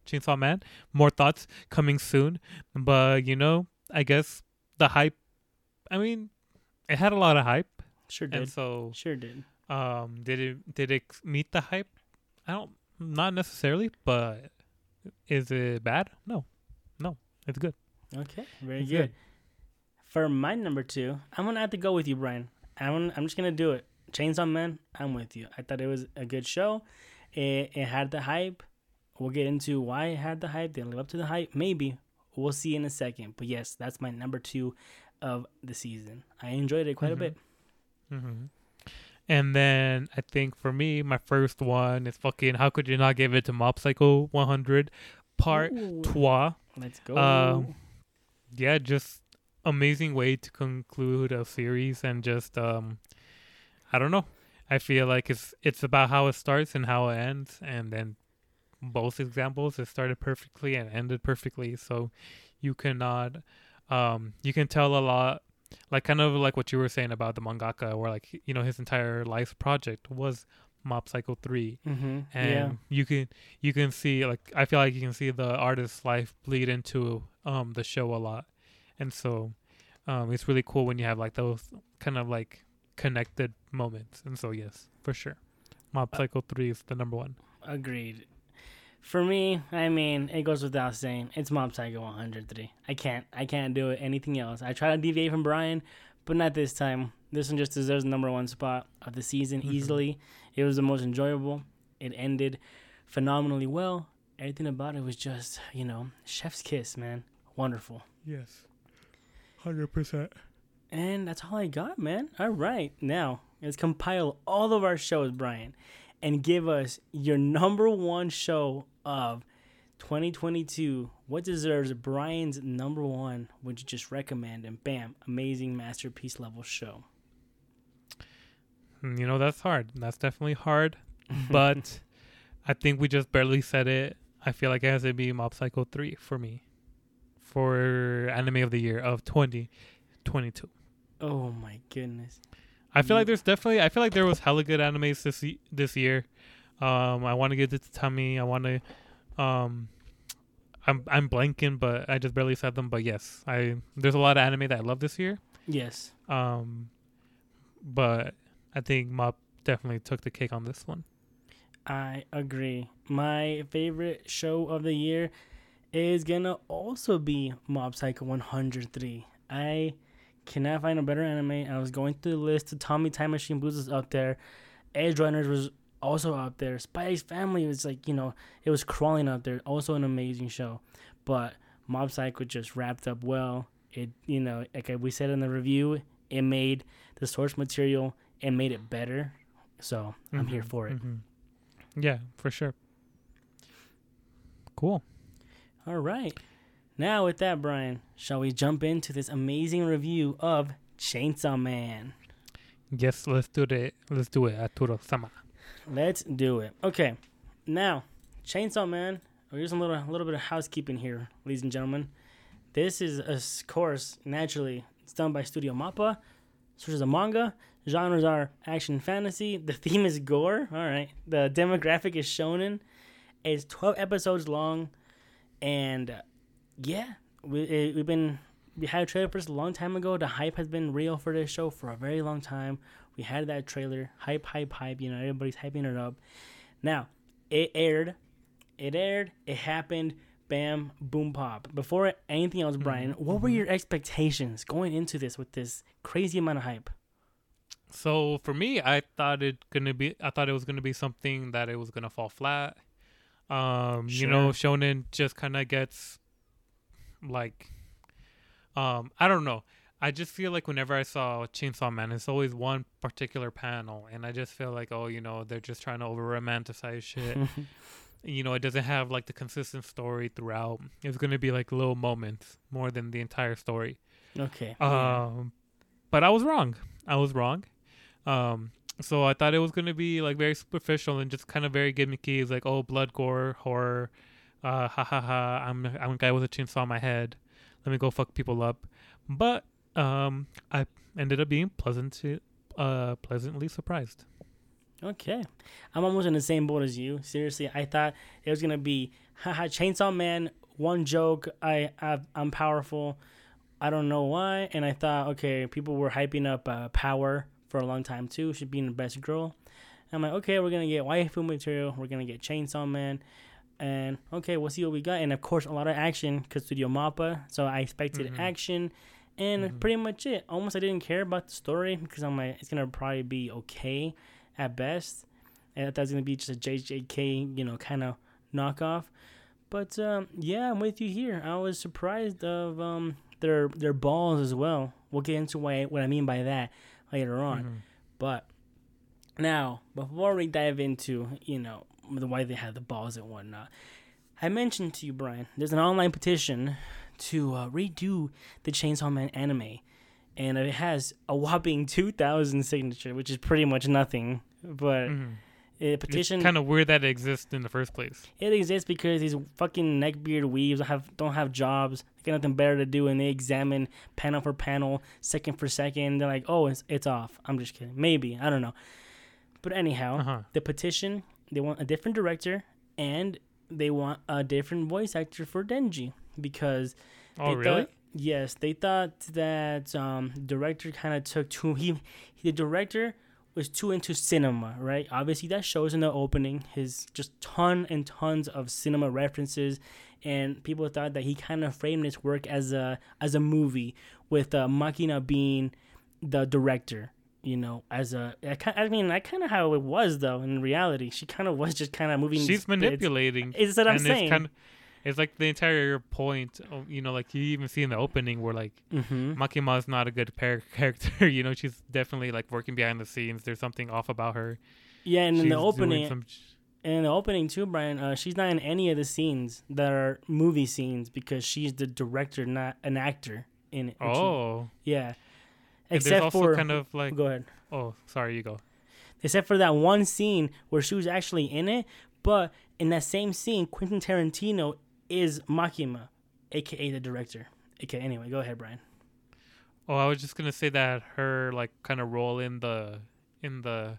Chainsaw Man. More thoughts coming soon, but you know, I guess the hype. I mean, it had a lot of hype, sure and did, so sure did. um did it did it meet the hype? I don't not necessarily, but is it bad? No, no, it's good. Okay, very good. good. For my number two, I'm gonna have to go with you, Brian. I'm I'm just gonna do it. Chainsaw Man, I'm with you. I thought it was a good show. It it had the hype. We'll get into why it had the hype. Didn't live up to the hype. Maybe we'll see in a second. But yes, that's my number two of the season. I enjoyed it quite Mhm. a bit. hmm And then I think for me, my first one is fucking. How could you not give it to Mob Psycho 100 Part Ooh, Trois? Let's go. Um, Yeah, just amazing way to conclude a series and just um, I don't know. I feel like it's it's about how it starts and how it ends, and then both examples it started perfectly and ended perfectly. So you cannot um you can tell a lot like kind of like what you were saying about the mangaka where like you know his entire life project was Mob Psycho 3 mm-hmm. and Yeah. you can you can see like I feel like you can see the artist's life bleed into um the show a lot, and so um it's really cool when you have like those kind of like connected moments, and so yes, for sure, Mob Uh, Psycho three is the number one. Agreed. For me, I mean, it goes without saying, it's Mob Psycho 103. I can't, I can't do it anything else. I try to deviate from Brian, but not this time. This one just deserves the number one spot of the season Mhm. easily. It was the most enjoyable. It ended phenomenally well. Everything about it was just, you know, chef's kiss, man. Wonderful. Yes, hundred percent. And that's all I got, man. All right. Now, let's compile all of our shows, Brian, and give us your number one show of 2022. What deserves Brian's number one? Would you just recommend? And bam, amazing masterpiece level show. Mm, You know, that's hard. That's definitely hard. But I think we just barely said it. I feel like it has to be Mob Psycho 3 for me. For anime of the year of 2022. oh my goodness. I feel like there's definitely I feel like there was hella good animes this this year. Um I want to get it to Tummy. I want to um I'm I'm blanking but I just barely said them but yes. I there's a lot of anime that I love this year. Yes. Um but I think Mob definitely took the cake on this one. I agree. My favorite show of the year is gonna also be Mob Psycho 103. I cannot find a better anime. I was going through the list. Tommy Time Machine Blues is up there. Edgerunners was also up there. Spy X Family was like you know it was crawling up there. Also an amazing show, but Mob Psycho just wrapped up well. It you know like we said in the review, it made the source material and made it better. So I'm here Mhm, for it. mhm. Yeah, for sure. Cool. All right. Now, with that, Brian, shall we jump into this amazing review of Chainsaw Man? Yes, let's do it. Let's do it, Arturo Sama. Let's do it. Okay. Now, Chainsaw Man. oh, Here's a little, a little bit of housekeeping here, ladies and gentlemen. This is, of course, naturally, it's done by Studio Mappa. Sources a manga. Genres are action fantasy. The theme is gore. All right. The demographic is shonen. It's 12 episodes long. And uh, yeah, we, it, we've been we had a trailer for this a long time ago. The hype has been real for this show for a very long time. We had that trailer, hype, hype, hype. You know, everybody's hyping it up. Now, it aired, it aired, it happened. Bam, boom, pop. Before anything else, Brian, what were your expectations going into this with this crazy amount of hype? So for me, I thought it gonna be. I thought it was gonna be something that it was gonna fall flat. Um, you know, shonen just kind of gets like, um, I don't know. I just feel like whenever I saw Chainsaw Man, it's always one particular panel, and I just feel like, oh, you know, they're just trying to over romanticize shit. you know, it doesn't have like the consistent story throughout. It's gonna be like little moments more than the entire story. okay. Um, but I was wrong. I was wrong. Um, so I thought it was gonna be like very superficial and just kind of very gimmicky. It's like, oh, blood, gore, horror. Uh, ha ha ha! I'm I'm a guy with a chainsaw in my head. Let me go fuck people up. But um, I ended up being pleasant, uh, pleasantly surprised. Okay. I'm almost in the same boat as you. Seriously, I thought it was gonna be haha Chainsaw Man, one joke, I, I I'm powerful. I don't know why. And I thought, okay, people were hyping up uh, power for a long time too. Should be the best girl. And I'm like, okay, we're gonna get waifu material. We're gonna get Chainsaw Man. And okay, we'll see what we got. And of course, a lot of action because Studio Mappa. So I expected Mhm. action. And Mhm. pretty much it. Almost I didn't care about the story because I'm like, it's gonna probably be okay at best. And I thought it was gonna be just a JJK, you know, kind of knockoff. But um, yeah, I'm with you here. I was surprised of um, their their balls as well. We'll get into why, what I mean by that later on. Mhm. But now, before we dive into you know the why they had the balls and whatnot, I mentioned to you, Brian, there's an online petition to uh, redo the Chainsaw Man anime, and it has a whopping two thousand signatures, which is pretty much nothing. But Mhm. a It's petition kind of weird that it exists in the first place. it exists because these fucking neckbeard weebs don't have don't have jobs. They got nothing better to do, and they examine panel for panel, second for second. They're like, "Oh, it's it's off." I'm just kidding. Maybe I don't know. But anyhow, Uh huh. the petition they want a different director and they want a different voice actor for Denji because Oh they really? thought- yes, they thought that um, director kind of took too he the director was too into cinema, right? Obviously, that shows in the opening his just ton and tons of cinema references, and people thought that he kind of framed his work as a as a movie with uh, Makima being the director. You know, as a I, I mean, that kind of how it was though. In reality, she kind of was just kind of moving. She's manipulating. Is that I'm and saying? Kind of, it's like the entire point. Of, you know, like you even see in the opening where like mm-hmm. Makima is not a good par- character. you know, she's definitely like working behind the scenes. There's something off about her. Yeah, and in the opening, some- in the opening too, Brian, uh, she's not in any of the scenes that are movie scenes because she's the director, not an actor in it. Oh, yeah. And there's Except also for kind of like go ahead. oh, sorry, you go. Except for that one scene where she was actually in it, but in that same scene, Quentin Tarantino is Makima, aka the director. Okay, anyway, go ahead, Brian. Oh, I was just gonna say that her like kind of role in the in the.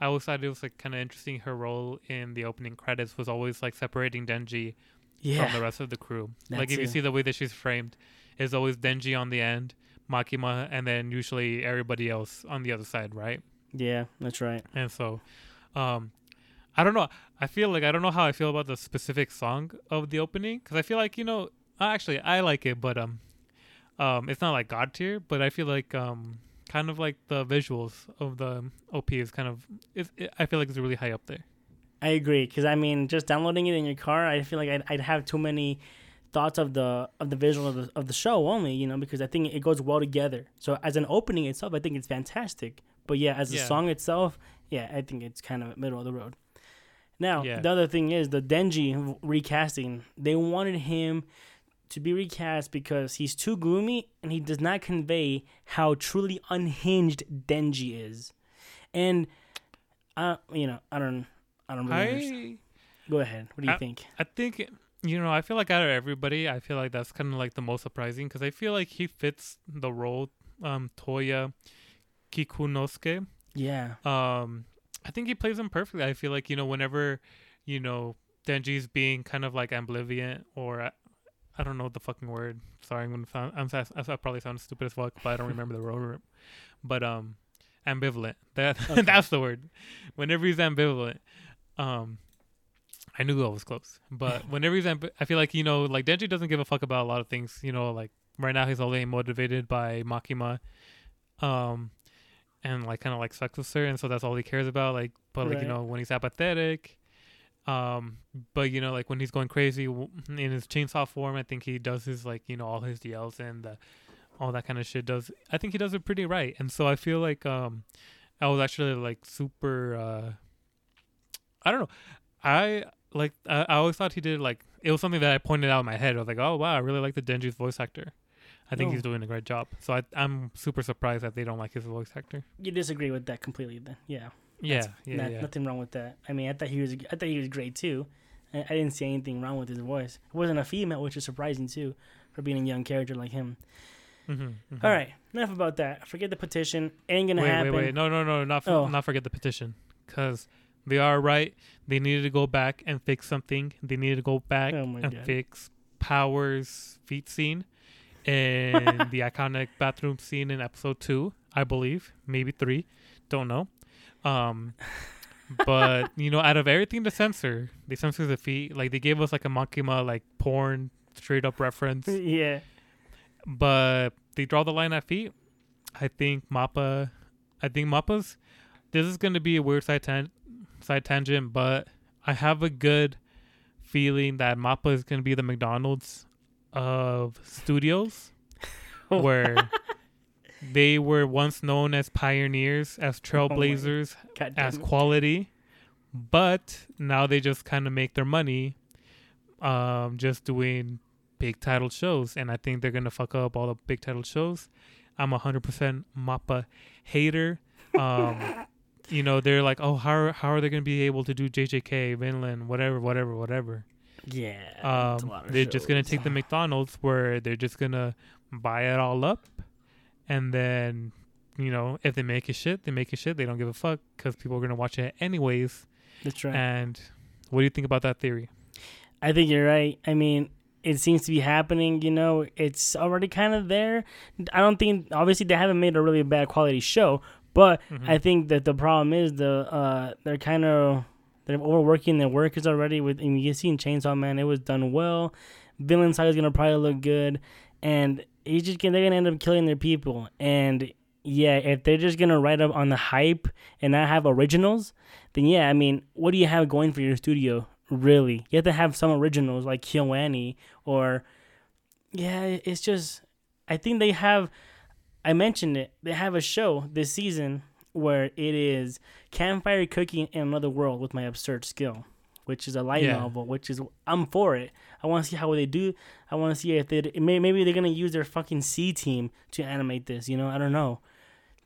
I always thought it was like kind of interesting. Her role in the opening credits was always like separating Denji Yeah, from the rest of the crew. That like if you see the way that she's framed, is always Denji on the end, Makima, and then usually everybody else on the other side, right? yeah, that's right. And so, um, I don't know. I feel like I don't know how I feel about the specific song of the opening because I feel like you know, uh, actually I like it, but um, um, it's not like god tier, but I feel like um, kind of like the visuals of the OP is kind of, it's, it, I feel like it's really high up there. I agree because I mean, just downloading it in your car, I feel like I'd, I'd have too many thoughts of the of the visual of the of the show only, you know, because I think it goes well together. So as an opening itself, I think it's fantastic. But yeah, as a Yeah. song itself, yeah, I think it's kind of middle of the road. Now Yeah. the other thing is the Denji recasting. They wanted him to be recast because he's too gloomy and he does not convey how truly unhinged Denji is. And uh, you know, I don't, I don't really. understand. I Go ahead. What do you I- think? I think you know I feel like out of everybody, I feel like that's kind of like the most surprising because I feel like he fits the role. Um, Toya Kikunosuke. Yeah. Um, I think he plays them perfectly. I feel like you know whenever you know Denji's being kind of like ambivalent or. uh, I don't know the fucking word. Sorry, I'm gonna sound. I'm. I probably sound stupid as fuck, but I don't remember the word. But um, ambivalent. That Okay. that's the word. Whenever he's ambivalent, um, I knew I was close. But whenever he's, ambi- I feel like you know, like Denji doesn't give a fuck about a lot of things. You know, like right now he's only motivated by Makima, um, and like kind of like sex with her, and so that's all he cares about. Like, but like Right. you know, when he's apathetic, um, but you know, like when he's going crazy w- in his chainsaw form, I think he does his like you know all his yells and the, all that kind of shit. Does I think he does it pretty right, and so I feel like um, I was actually like super. uh I don't know, I like I, I always thought he did like it was something that I pointed out in my head. I was like, oh wow, I really like the Denji's voice actor. I think Oh. he's doing a great job. So I, I'm super surprised that they don't like his voice actor. You disagree with that completely then. Yeah. Yeah, yeah, not- yeah. Nothing wrong with that. I mean, I thought he was I thought he was great too. I, I didn't see anything wrong with his voice. It wasn't a female, which is surprising too for being a young character like him. Mm-hmm, All right, enough about that. Forget the petition. Ain't gonna wait, happen. wait, wait. No, no, no. Not Oh. not forget the petition. Because they are right. They needed to go back and fix something. They needed to go back Oh and God. fix Power's feet scene and the iconic bathroom scene in episode two, I believe, maybe three, don't know. Um, but you know, out of everything to censor, they censor the feet. Like they gave us like a Makima like porn straight up reference, yeah. but they draw the line at feet. I think Mappa, I think Mappa's. This is going to be a weird side tan- side tangent, but I have a good feeling that Mappa is going to be the McDonald's of studios, where they were once known as pioneers, as trailblazers, God damn as quality, but now they just kind of make their money, um, just doing big title shows, and I think they're gonna fuck up all the big title shows. I'm a hundred percent Mappa hater. Um, you know, they're like, oh, how how are they gonna be able to do JJK, Vinland, whatever, whatever, whatever. Yeah. Um, they're just gonna take the McDonald's where they're just gonna buy it all up, and then you know if they make a shit, they make a shit. They don't give a fuck because people are gonna watch it anyways. That's right. And what do you think about that theory? I think you're right. I mean, it seems to be happening. You know, it's already kind of there. I don't think, obviously, they haven't made a really bad quality show, but Mhm. I think that the problem is the uh, they're kind of they're overworking their workers already. With and you see in Chainsaw Man, it was done well. Vinland Saga is gonna probably look good, and he's just gonna, they're gonna end up killing their people. And yeah, if they're just gonna ride up on the hype and not have originals, then yeah, I mean, what do you have going for your studio? Really, you have to have some originals like KyoAni or yeah, it's just I think they have. I mentioned it. They have a show this season where it is campfire cooking in another world with my absurd skill, which is a light Yeah. novel. Which is I'm for it. I want to see how they do. I want to see if they may- maybe they're gonna use their fucking C team to animate this. You know, I don't know.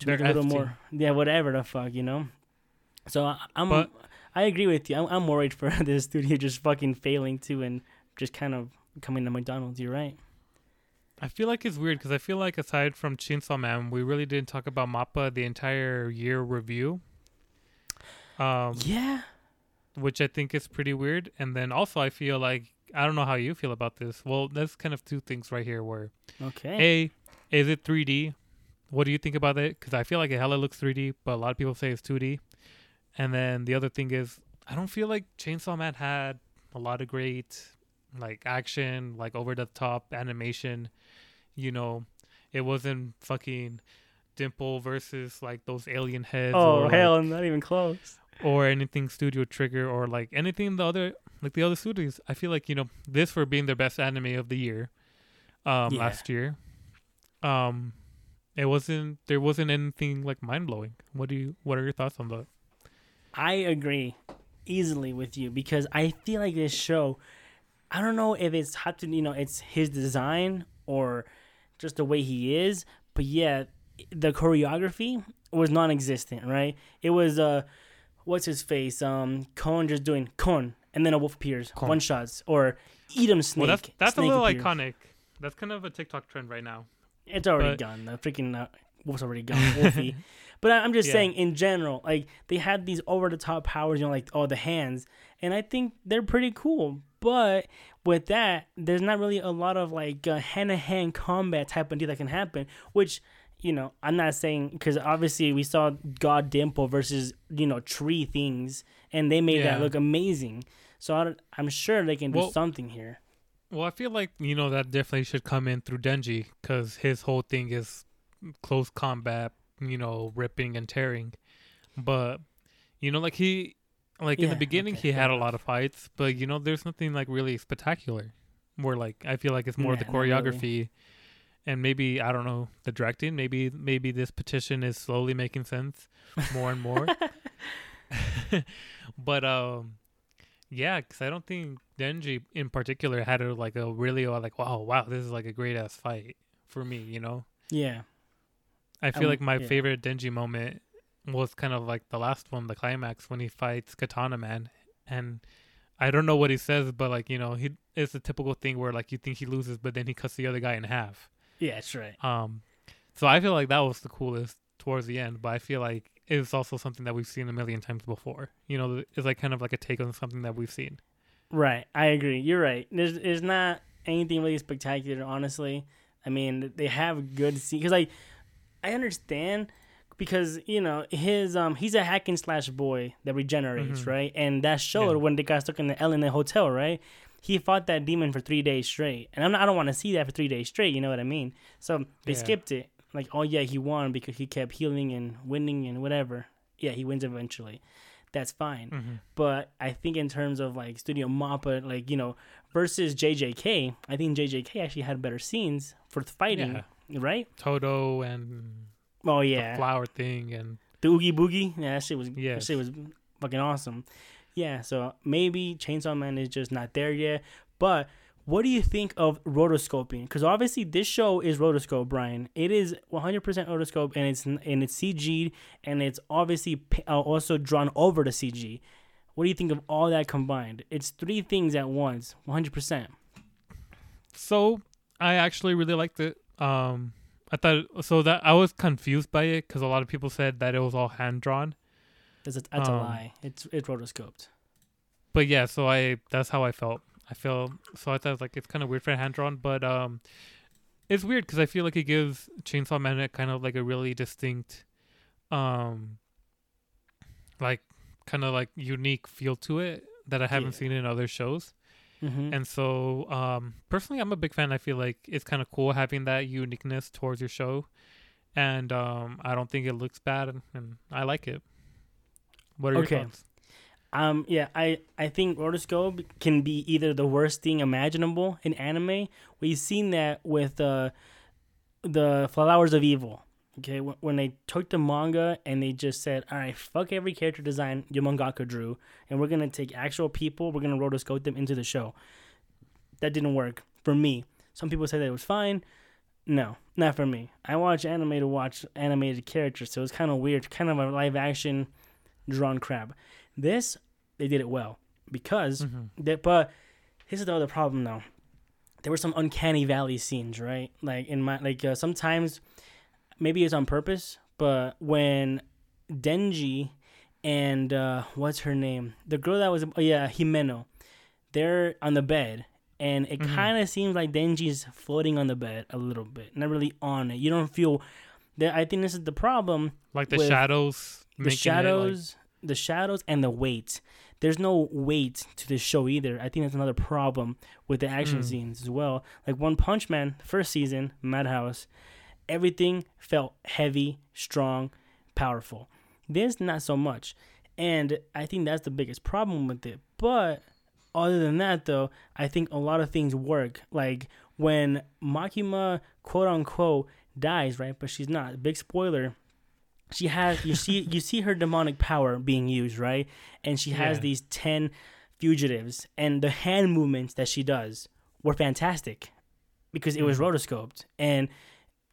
To make a little F team. more, yeah, whatever the fuck, you know. So I, I'm, But- I agree with you. I'm, I'm worried for this studio just fucking failing too and just kind of coming to McDonald's. You're right. I feel like it's weird because I feel like aside from Chainsaw Man, we really didn't talk about Mappa the entire year review. Um, Yeah. which I think is pretty weird. And then also, I feel like I don't know how you feel about this. Well, there's kind of two things right here. Where Okay. a is it 3D? What do you think about it? Because I feel like it hella looks 3D, but a lot of people say it's 2D. And then the other thing is, I don't feel like Chainsaw Man had a lot of great like action, like over the top animation. You know, it wasn't fucking Dimple versus like those alien heads. oh or, like, hell, not even close. or anything Studio Trigger or like anything the other like the other studios. I feel like you know this for being their best anime of the year, um, Yeah. last year. Um, it wasn't there wasn't anything like mind blowing. What do you What are your thoughts on that? I agree easily with you because I feel like this show. I don't know if it's had to, you know, it's his design or just the way he is, but yeah, the choreography was non-existent, right? It was uh, what's his face? Um, Kon just doing Kon, and then a wolf appears, Kon. one shots, or eat him snake. well, that's that's snake a little appears. iconic. That's kind of a TikTok trend right now. It's already But- gone. The freaking uh, wolf's already gone. Wolfie. but I- I'm just Yeah. saying, in general, like they had these over the top powers, you know, like oh the hands, and I think they're pretty cool. But with that, there's not really a lot of like hand to hand combat type of deal that can happen. Which you know, I'm not saying because obviously we saw God Dimple versus you know tree things, and they made that look amazing. So I I'm sure they can do Well- something here. Well, I feel like you know that definitely should come in through Denji because his whole thing is close combat, you know, ripping and tearing. But you know, like he, like in Yeah, the beginning, okay, he fair had a lot of fights, but you know, there's nothing like really spectacular. More like I feel like it's more the not really. choreography, and maybe I don't know the directing. Maybe maybe this petition is slowly making sense more and more. but um yeah because i don't think denji in particular had a like a really uh, like wow wow this is like a great ass fight for me you know Yeah. i feel Um, like my yeah. favorite denji moment was kind of like the last one the climax when he fights katana man and i don't know what he says but like you know he it's a typical thing where like you think he loses but then he cuts the other guy in half Yeah, that's right. um so i feel like that was the coolest towards the end but i feel like it's also something that we've seen a million times before you know it's like kind of like a take on something that we've seen Right, I agree. You're right. There's there's not anything really spectacular, honestly. I mean, they have good scenes because like I understand because you know his um he's a hack and slash boy that regenerates, Mhm. right? And that showed Yeah. when they got stuck in the L in the hotel, right? He fought that demon for three days straight, and I'm not, I don't want to see that for three days straight. You know what I mean? So they Yeah. skipped it. Like, oh yeah, he won because he kept healing and winning and whatever. Yeah, he wins eventually. That's fine mm-hmm. but I think in terms of like Studio Mappa, like you know, versus JJK, I think JJK actually had better scenes for the fighting, right? Todo and Oh the yeah, flower thing and the Oogie Boogie, yeah, that shit was that Yes. shit was fucking awesome. Yeah, so maybe Chainsaw Man is just not there yet. But what do you think of rotoscoping? Because obviously this show is rotoscope, Brian. It is 100% rotoscope, and it's and it's CG, and it's obviously uh, also drawn over the CG. What do you think of all that combined? It's three things at once, 100%. so i actually really liked it um i thought so that i was confused by it because a lot of people said that it was all hand drawn That's a, that's a Um, lie. It's it's rotoscoped. but yeah so i that's how i felt i feel so i thought like it's kind of weird for hand drawn but um it's weird because i feel like it gives chainsaw man a kind of like a really distinct um like kind of like unique feel to it that i haven't Yeah. seen in other shows Mm-hmm. and so um personally i'm a big fan i feel like it's kind of cool having that uniqueness towards your show and um i don't think it looks bad and, and i like it what are Okay. your thoughts Um, yeah, I, I think rotoscope can be either the worst thing imaginable in anime. We've seen that with uh, the Flowers of Evil. Okay, wh- when they took the manga and they just said, "All right, fuck every character design your mangaka drew, and we're gonna take actual people, we're gonna rotoscope them into the show." That didn't work for me. Some people said that it was fine. No, not for me. I watch anime to watch animated characters, so it's kind of weird, kind of a live action drawn crab This they did it well because Mhm. that, but here's the other problem though. There were some uncanny valley scenes, right? Like in my like uh, sometimes maybe it's on purpose, but when Denji and uh, what's her name, the girl that was oh yeah Himeno, they're on the bed, and it Mhm. kind of seems like Denji's floating on the bed a little bit, not really on it. You don't feel that. I think this is the problem Like the shadows. the it, like- shadows, the shadows, and the weight. There's no weight to the show either. I think that's another problem with the action Mm. scenes as well. Like One Punch Man, first season, Madhouse, everything felt heavy, strong, powerful. This not so much, and I think that's the biggest problem with it. But other than that, though, I think a lot of things work. Like when Makima, quote unquote, dies, right? But she's not. Big spoiler she has you see you see her demonic power being used right and she has Yeah. these 10 fugitives and the hand movements that she does were fantastic because it was Mhm. rotoscoped and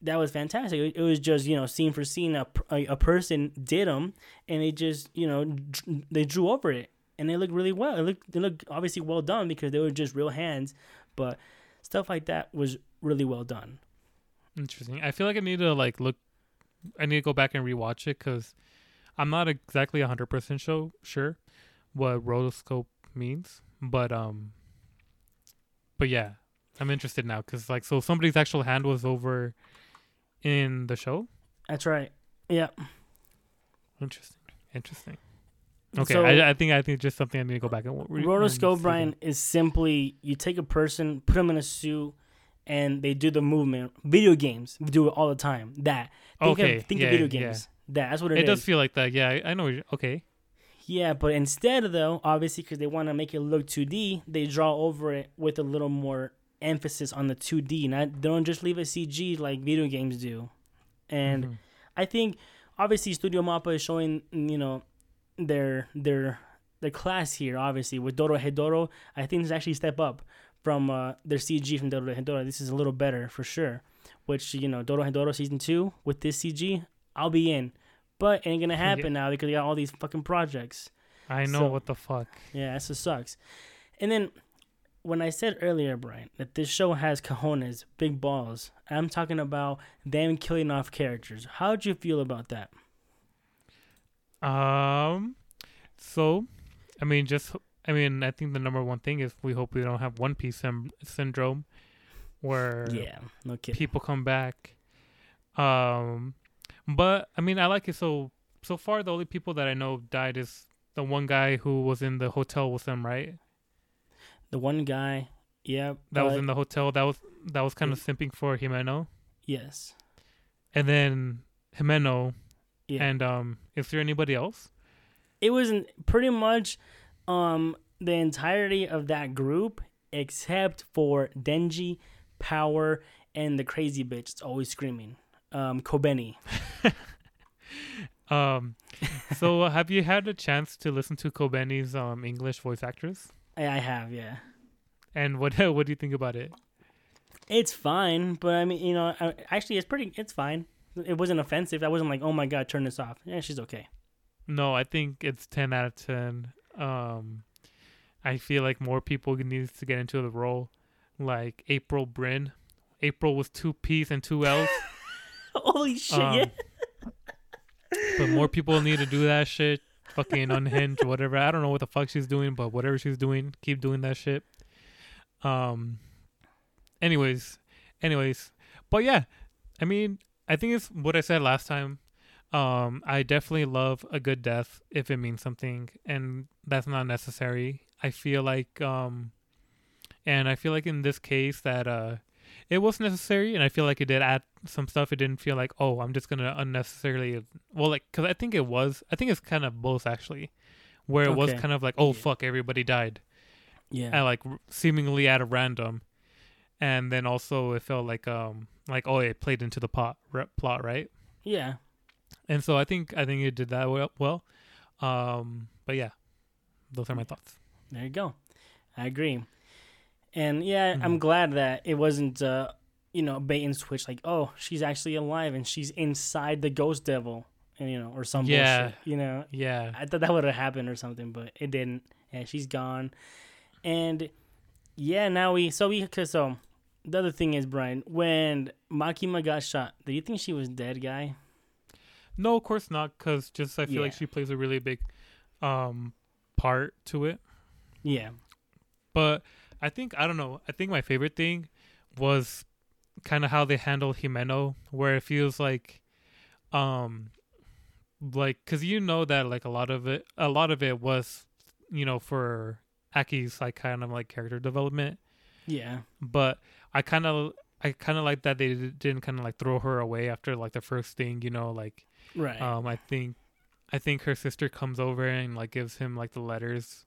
that was fantastic it, was just you know scene for scene a, a, a person did them and they just you know dr- they drew over it and they looked really well it looked they looked obviously well done because they were just real hands but stuff like that was really well done Interesting. I feel like I need to like look. I need to go back and rewatch it because I'm not exactly hundred percent sure sure what rotoscope means, but um, but yeah, I'm interested now because like so somebody's actual hand was over in the show. that's right yeah Interesting. Interesting. Okay, So- I, I think I think just something I need to go back and re- Rotoscope, Brian, is simply you take a person, put them in a suit, and they do the movement. Video games do it all the time. That think Okay, of think yeah, of video yeah. games. That that's what It, it is. does feel like that. Yeah, I, I know. Okay. yeah, but instead though, obviously because they want to make it look 2D, they draw over it with a little more emphasis on the 2D. Not they don't just leave it CG like video games do. And Mhm. I think obviously Studio Mappa is showing you know their their their class here. Obviously with Dorohedoro, I think it's actually step up from uh, their CG from Dorohedoro. This is a little better for sure. Which you know Dorohedoro season two with this CG, I'll be in. But it ain't gonna happen now because they got all these fucking projects. I know So- what the fuck. Yeah, that's what sucks. And then when I said earlier, Brian, that this show has cojones, big balls, I'm talking about them killing off characters. How'd you feel about that? Um, so, I mean, just I mean, I think the number one thing is we hope we don't have One Piece sym- syndrome, where Yeah, no kidding. people come back. Um, but I mean, I like it. So so far, the only people that I know died is the one guy who was in the hotel with them, right? The one guy, yeah, That was in the hotel. That was that was kind of simping for Himeno, yes, and then Himeno, yeah. and um, is there anybody else? it was pretty much um the entirety of that group except for Denji, Power, and the crazy bitch that's always screaming. Um, Kobeni. Um, so have you had a chance to listen to Kobeni's um English voice actress? I, have, yeah. And what what do you think about it? It's fine, but I mean, you know, I, actually, it's pretty. It's fine. It wasn't offensive. I wasn't like, oh my god, turn this off. Yeah, she's okay. No, I think it's ten out of ten. Um, I feel like more people need to get into the role, like April Bryn. April was two P's and two L's. Holy shit! Um, yeah. but more people need to do that shit. Fucking unhinged, whatever. I don't know what the fuck she's doing, but whatever she's doing, keep doing that shit. Um. Anyways, anyways, but yeah, I mean, I think it's what I said last time. Um, I definitely love a good death if it means something, and that's not necessary. I feel like, um, and I feel like in this case that uh, it was necessary, and I feel like it did add some stuff. It didn't feel like, oh, I'm just gonna unnecessarily, well, like, cause I think it was, I think it's kind of both actually, where it was kind of like, oh Yeah. fuck, everybody died, Yeah. and like r- seemingly at a random, and then also it felt like, um, like oh, it played into the pot r- plot, right? Yeah. and so I think I think it did that well. well. Um, but yeah, those are my thoughts. There you go. I agree. And yeah, I'm Mhm. glad that it wasn't, uh, you know, bait and switch. Like, oh, she's actually alive and she's inside the ghost devil, and you know, or some Yeah. bullshit. You know, Yeah, I thought that would have happened or something, but it didn't. And she's gone. And yeah, now we so we cause so the other thing is Brian when Makima got shot. Do you think she was dead, guy? no, of course not, because just I feel like she plays a really big um part to it. Yeah. But I think I don't know. I think my favorite thing was kind of how they handled Himeno, where it feels like, um, like because you know that like a lot of it, a lot of it was, you know, for Aki's like kind of like character development. Yeah. But I kind of, I kind of like that they didn't kind of like throw her away after like the first thing, you know, like Right. um, I think, I think her sister comes over and like gives him like the letters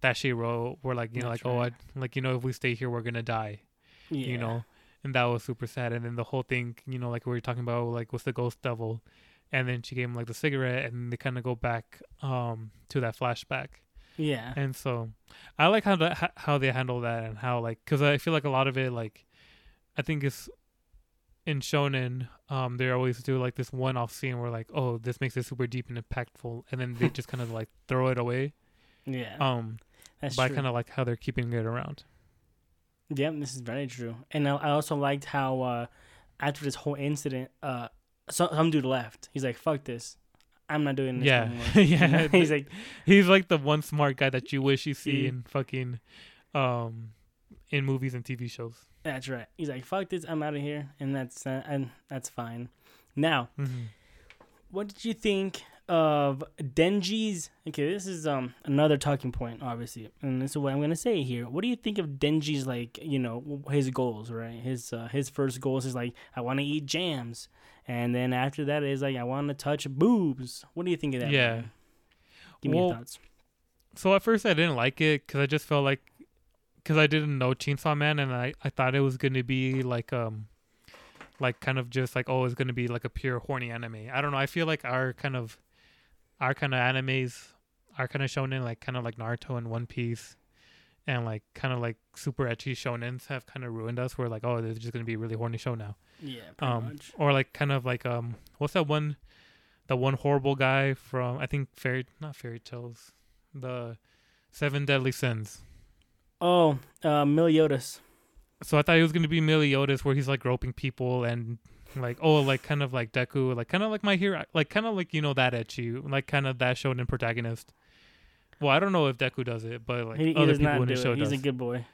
that she wrote. Where like you know, That's like oh. I, like you know, if we stay here, we're gonna die. yeah. You know, and that was super sad. And then the whole thing, you know, like we were talking about, like with the ghost devil, and then she gave him like the cigarette, and they kind of go back um to that flashback. Yeah. And so, I like how that how they handle that and how like because I feel like a lot of it like, I think it's in shonen um they always do like this one off scene where like oh this makes it super deep and impactful and then they just kind of like throw it away Yeah. um That's but I kind of like how they're keeping it around Yeah, this is very true. And I, I also liked how uh, after this whole incident, uh, some, some dude left. He's like, "Fuck this, I'm not doing this Yeah. anymore." Yeah. He's like, he's like the one smart guy that you wish you see Yeah. in fucking um in movies and TV shows "That's right." He's like, "Fuck this, I'm out of here," and that's uh, and that's fine. Now, mm-hmm. what did you think of Denji's? Okay, this is um another talking point, obviously, and this is what I'm gonna say here. What do you think of Denji's like, you know, his goals, right? His uh, his first goals is like, I want to eat jams, and then after that is like, I want to touch boobs. What do you think of that? Yeah. Brian? give me Well, your thoughts. so at first I didn't like it because I just felt like because I didn't know Chainsaw Man and I I thought it was gonna be like um like kind of just like oh it's gonna be like a pure horny anime I don't know I feel like our kind of our kind of animes our kind of shonen like kind of like Naruto and One Piece and like kind of like super ecchi shonens have kind of ruined us we're like oh there's just gonna be a really horny show now Yeah, pretty um much. or like kind of like um what's that one the one horrible guy from I think fairy not fairy tales the seven deadly sins Oh, uh, Meliodas. so I thought it was gonna be Meliodas where he's like groping people and like oh like kind of like Deku like kind of like my hero like kind of like you know that ecchi like kind of that shonen protagonist well I don't know if Deku does it but like he, he other people in the show it. He's does a good boy.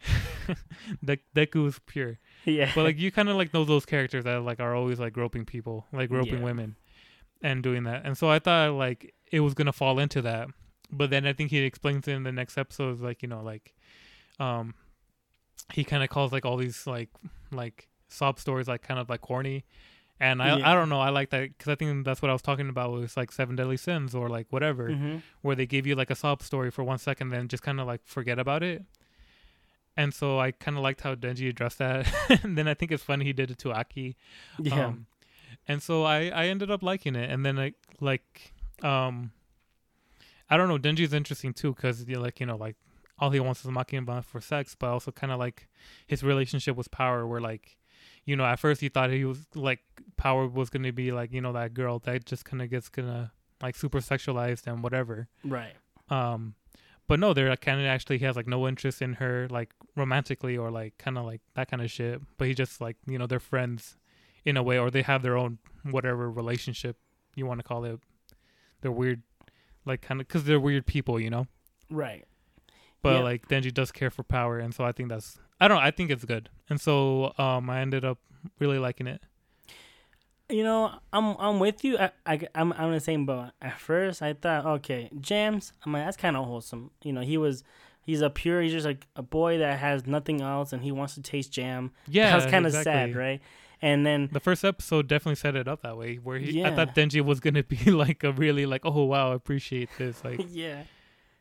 De- Deku is pure Yeah, but like you kind of like know those characters that like are always like groping people, like groping Yeah. women, and doing that. And so I thought like it was gonna fall into that, but then I think he explains it in the next episode, like you know, like, um, he kind of calls like all these like like sob stories like kind of like corny. And I, Yeah. I don't know I like that because I think that's what I was talking about was like seven deadly sins or like whatever hmm where they give you like a sob story for one second, then just kind of like forget about it. And so I kind of liked how Denji addressed that. and then I think it's funny he did it to Aki. yeah, Um, and so I I ended up liking it. And then I like um I don't know Denji's interesting too because like you know like all he wants is Makima for sex, but also kind of like his relationship with power, where like you know at first he thought he was like power was gonna be like you know that girl that just kind of gets gonna like super sexualized and whatever. right. Um, but no, there kind of actually he has like no interest in her like romantically or like kind of like that kind of shit. But he just like you know they're friends in a way, or they have their own whatever relationship you want to call it. They're weird, like kind of because they're weird people, you know. Right. But Yeah. like Denji does care for power, and so I think that's I don't I think it's good, and so um I ended up really liking it. You know, I'm I'm with you. I, I I'm I'm the same boat. At first, I thought, okay, jams. I'm like, that's kind of wholesome. You know, he was, he's a pure. He's just like a boy that has nothing else, and he wants to taste jam. Yeah, that was kind of exactly. sad, right? And then The first episode definitely set it up that way, where he I thought Denji was gonna be like a really like oh wow I appreciate this like yeah,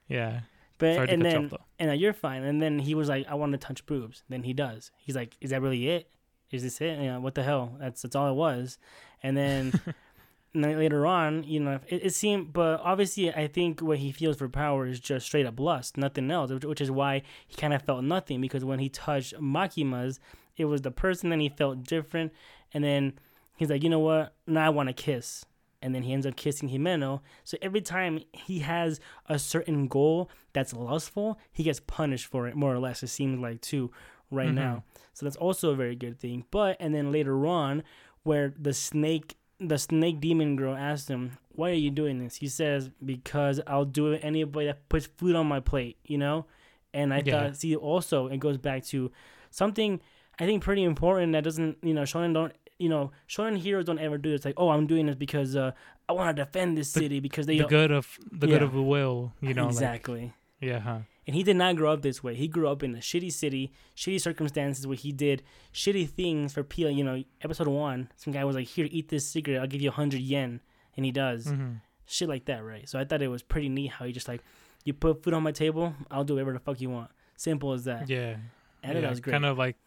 yeah but sorry and then off and uh, you're fine. And then he was like, I want to touch boobs. Then he does. He's like, is that really it? is this it? You know, what the hell? That's that's all it was. And then, and then later on, you know, it, it seemed, but obviously, I think what he feels for power is just straight up lust, nothing else. Which, which is why he kind of felt nothing because when he touched Makima's, it was the person that he felt different, and then he's like, you know what? Now I want to kiss. And then he ends up kissing Himeno. So every time he has a certain goal that's lustful, he gets punished for it, more or less. It seems like, too, right Mhm. now. So that's also a very good thing. But, and then later on, where the snake, the snake demon girl asks him, why are you doing this? He says, because I'll do it anybody that puts food on my plate, you know? And I Yeah. thought, see, also, it goes back to something I think pretty important that doesn't, you know, shonen don't, you know, shonen heroes don't ever do this. Like, oh, I'm doing this because uh, I want to defend this The- city because they the good of the good of the will, you know. Like, exactly. yeah, huh. and he did not grow up this way. He grew up in a shitty city, shitty circumstances where he did shitty things for people. You know, episode one, some guy was like, "Here, eat this cigarette. I'll give you a hundred yen," and he does hmm shit like that, right? So I thought it was pretty neat how he just like, you put food on my table, I'll do whatever the fuck you want. Simple as that. Yeah. I thought that was great. Kind of like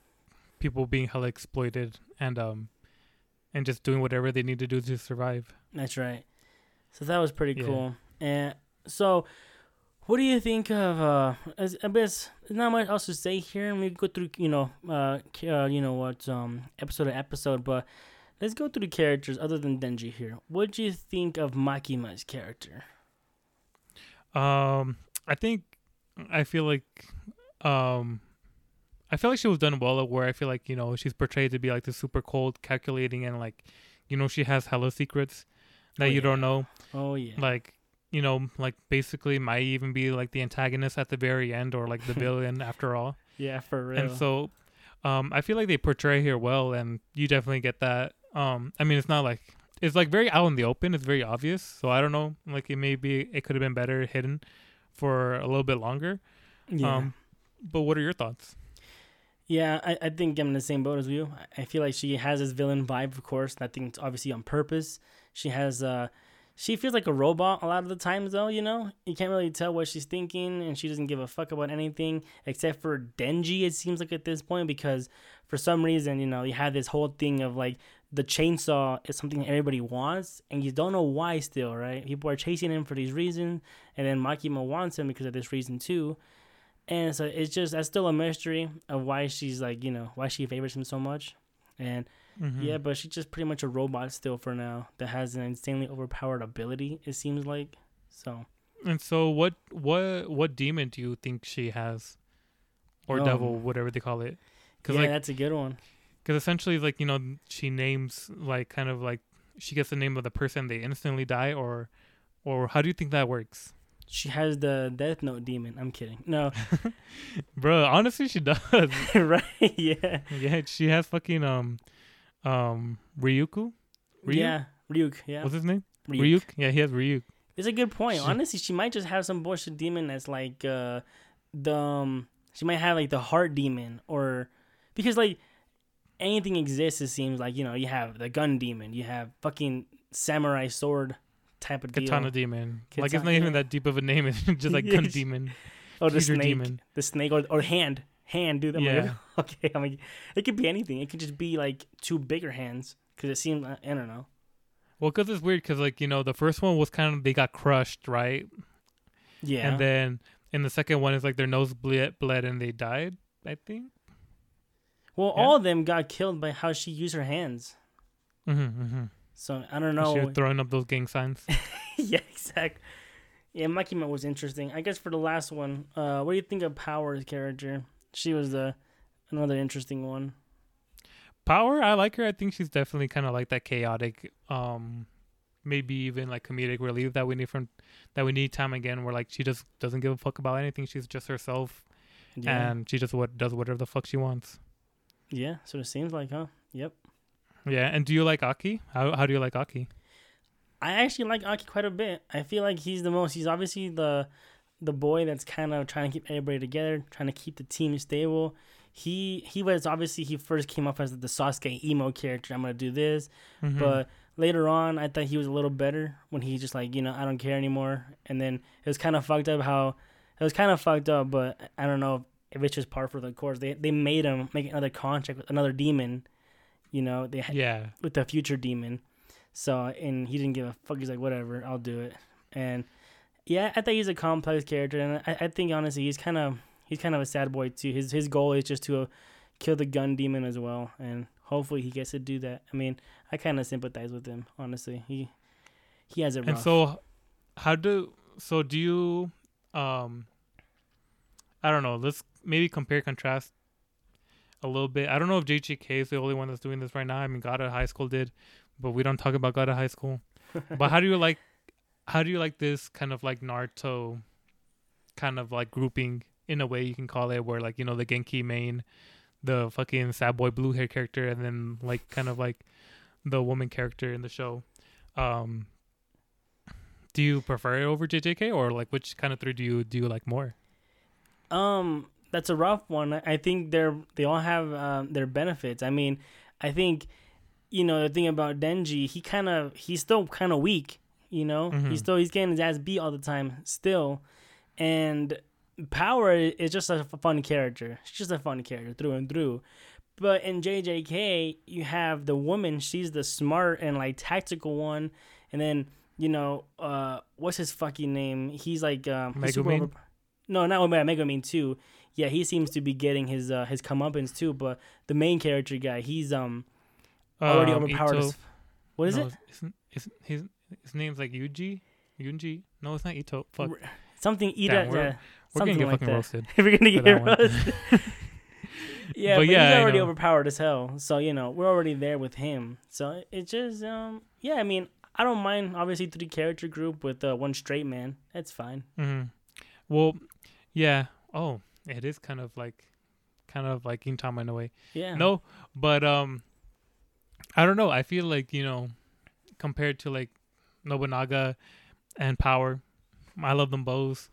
people being hella exploited and um and just doing whatever they need to do to survive. That's right. So that was pretty Yeah. cool. And so, what do you think of? Uh, as, I guess there's not much else to say here. And we go through, you know, uh, uh, you know what, um, episode to episode, but let's go through the characters other than Denji here. What do you think of Makima's character? Um I think I feel like um I feel like she was done well at where I feel like, you know, she's portrayed to be like the super cold, calculating and like you know, she has hella secrets that Oh, you don't know. Oh yeah, Like you know, like basically might even be like the antagonist at the very end or like the villain after all. yeah, for real. And so um I feel like they portray her well and you definitely get that. Um I mean it's not like it's like very out in the open, it's very obvious. So I don't know, like it may be it could have been better hidden for a little bit longer. yeah. Um but what are your thoughts? Yeah, I, I think I'm in the same boat as you. I- feel like she has this villain vibe, of course. and I think it's obviously on purpose. She has, uh, she feels like a robot a lot of the times, though. You know, you can't really tell what she's thinking, and she doesn't give a fuck about anything except for Denji. It seems like at this point, because for some reason, you know, you have this whole thing of like the chainsaw is something everybody wants, and you don't know why still, right? People are chasing him for these reasons, and then Makima wants him because of this reason too. And so it's just that's still a mystery of why she's like, you know, why she favors him so much. And Mhm. yeah, but she's just pretty much a robot still for now that has an insanely overpowered ability, it seems like. So And so what what what demon do you think she has? Or Oh. devil, whatever they call it. Cuz yeah, like that's a good one. Because essentially, like you know, she names like kind of like she gets the name of the person they instantly die, or or how do you think that works, She has the Death Note demon. I'm kidding. No, bro? Honestly, she does. right? Yeah. yeah, she has fucking um um Ryuku. Ryuk? Yeah. Ryuk. Yeah. What's his name? Ryuk. Ryuk. Yeah, he has Ryuk. It's a good point. She- Honestly, she might just have some bullshit demon that's like uh the um, she might have like the heart demon or because like anything exists it seems like, you know, you have the gun demon, you have fucking samurai sword type of deal. Katana demon. like it's not even that deep of a name. It's just like gun demon. or the snake. demon. The snake or or hand. Hand, dude. I'm like, Yeah. okay, I'm like it could be anything. It could just be like two bigger hands cuz it seems I don't know. Well, because it's weird. Because like you know, the first one was kind of they got crushed, right? Yeah. And then in the second one, it's like their nose bled, bled and they died. I think. well, yeah. all of them got killed by how she used her hands. Mm-hmm, mm-hmm. So I don't know. was throwing up those gang signs. yeah, exactly. Yeah, Makima was interesting. I guess for the last one, uh, what do you think of Power's character? She was the another interesting one. Power, I like her. I think she's definitely kind of like that chaotic, um, maybe even like comedic relief that we need from that we need time again. Where like she just doesn't give a fuck about anything. She's just herself, Yeah, and she just what does whatever the fuck she wants. yeah. So it seems like, huh? Yep. Yeah. And do you like Aki? How how do you like Aki? I actually like Aki quite a bit. I feel like he's the most. He's obviously the the boy that's kind of trying to keep everybody together, trying to keep the team stable. He he was obviously he first came up as the Sasuke emo character. I'm gonna do this, Mhm. but later on, I thought he was a little better when he just like you know I don't care anymore. And then it was kind of fucked up how it was kind of fucked up, but I don't know if it's just par for the course. They they made him make another contract with another demon You know, they had Yeah. with the future demon. So and he didn't give a fuck. He's like, whatever, I'll do it. And yeah, I think he's a complex character, and I, I think honestly he's kind of he's kind of a sad boy too. His his goal is just to uh, kill the gun demon as well, and hopefully he gets to do that. I mean, I kind of sympathize with him. Honestly, he he has a. And so, how do so do you um? I don't know. Let's maybe compare contrast a little bit. I don't know if JJK is the only one that's doing this right now. I mean, God of High School did, but we don't talk about God of High School. but how do you like? How do you like this kind of like Naruto, kind of like grouping in a way you can call it, where like you know the Genki main, the fucking sad boy blue hair character, and then like kind of like the woman character in the show. Um, do you prefer it over JJK or like which kind of three do you do you like more? Um, that's a rough one. I think they're they all have um, their benefits. I mean, I think you know the thing about Denji, he kind of he's still kind of weak. You know, Mhm. he's still he's getting his ass beat all the time still, and Power is just a fun character. She's just a fun character through and through. But in JJK, you have the woman. She's the smart and like tactical one, and then you know, uh, what's his fucking name? He's like um, super Megumin? no, not Omega Megumin too. Yeah, he seems to be getting his uh, his comeuppance too. But the main character guy, he's um already Um, overpowered. Ito- As, what is no, it? Isn't, isn't his his name's like Yuji? Yunji? No, it's not Ito. Fuck. Something Ida. Damn, we're- yeah, We're gonna get like fucking that. roasted. We're gonna get roasted. yeah, But but, yeah, he's already overpowered as hell. So you know we're already there with him. So it's just um yeah. I mean I don't mind obviously three character group with uh, one straight man. That's fine. hmm Well, yeah. Oh, it is kind of like, kind of like Gintama in a way. Yeah. No, but um, I don't know. I feel like you know, compared to like Nobunaga and Power, I love them both.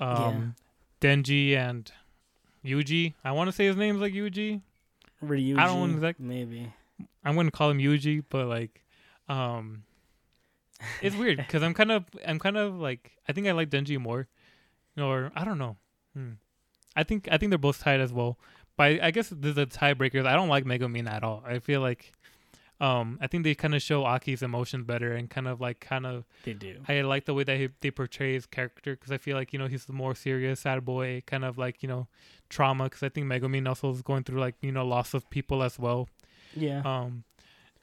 Um, Denji and Yuji. I want to say his name's like Yuji. Ryuji, I don't exact- maybe. I'm gonna call him Yuji, but like, um, it's weird because I'm kind of, I'm kind of like, I think I like Denji more, or I don't know. Hmm. I think, I think they're both tied as well. But I, I guess there's a tiebreaker. I don't like Megumi at all. I feel like, um, I think they kind of show Aki's emotions better and kind of like, kind of, They do. I like the way that he, they portray his character because I feel like you know he's the more serious sad boy, kind of like you know trauma. Because I think Megumi also is going through like you know loss of people as well. Yeah. Um,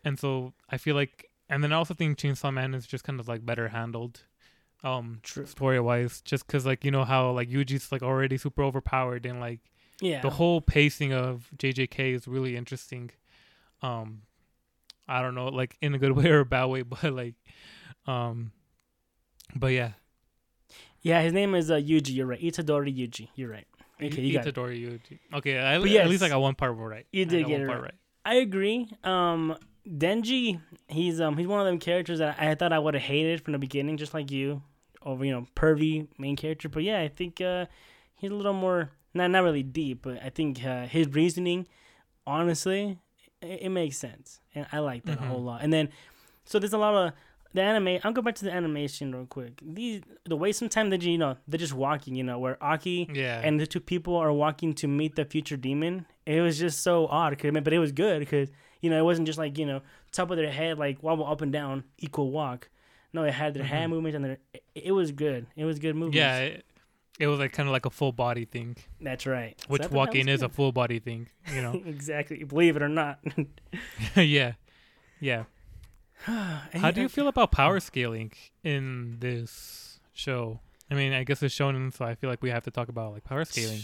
and so I feel like, and then I also think Chainsaw Man is just kind of like better handled, um, True. story wise, just because like you know how like Yuji's like already super overpowered and like Yeah. the whole pacing of JJK is really interesting. Um, I don't know, like in a good way or a bad way, but like, um, but yeah, yeah. His name is uh, Yuji. You're right. Itadori Yuji. You're right. Okay, you got it. Itadori Yuji. Okay, I, But at least I yes, got one part right. you did get one it part right. I agree. Um, Denji, he's um he's one of them characters that I thought I would have hated from the beginning, just like you, over you know pervy main character. But yeah, I think uh he's a little more not not really deep, but I think uh, his reasoning, honestly, it, it makes sense, and I like that Mhm. a whole lot. And then, so there's a lot of the anime. I'll go back to the animation real quick. These the way sometimes they you know they're just walking, you know, where Aki Yeah, and the two people are walking to meet the future demon. It was just so odd, 'cause- but it was good because you know it wasn't just like you know top of their head like wobble up and down equal walk. No, it had their hand Mhm. movements and their. It, was good. It was good movements. yeah, it, it was like kind of like a full body thing, that's right. Which that walking is a full body thing, you know. exactly. Believe it or not. yeah, yeah. How do you feel about power scaling in this show? I mean, I guess it's shonen, so I feel like we have to talk about like power scaling.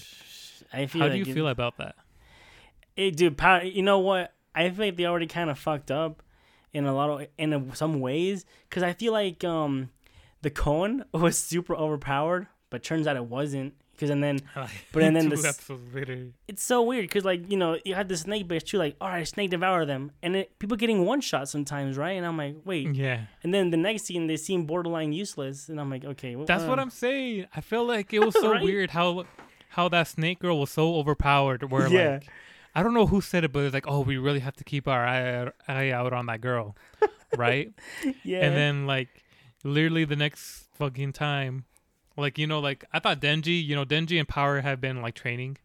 I feel. How like do you it- feel about that? It, dude, power, you know what? I think like they already kind of fucked up in a lot of in a, some ways because I feel like um the cone was super overpowered, but turns out it wasn't. Because and then But and then the s- episodes later, it's so weird because like you know you had the snake bitch too like all right snake devour them and it, people getting one shot sometimes right and I'm like wait yeah, and then the next scene they seem borderline useless and I'm like okay well, that's what uh, I'm saying. I feel like it was so Right? weird how how that snake girl was so overpowered. Where Yeah. like I don't know who said it, but it's like, oh, we really have to keep our eye, eye out on that girl, right? yeah And then like literally the next fucking time, like you know, like I thought Denji, you know, Denji and Power have been like training,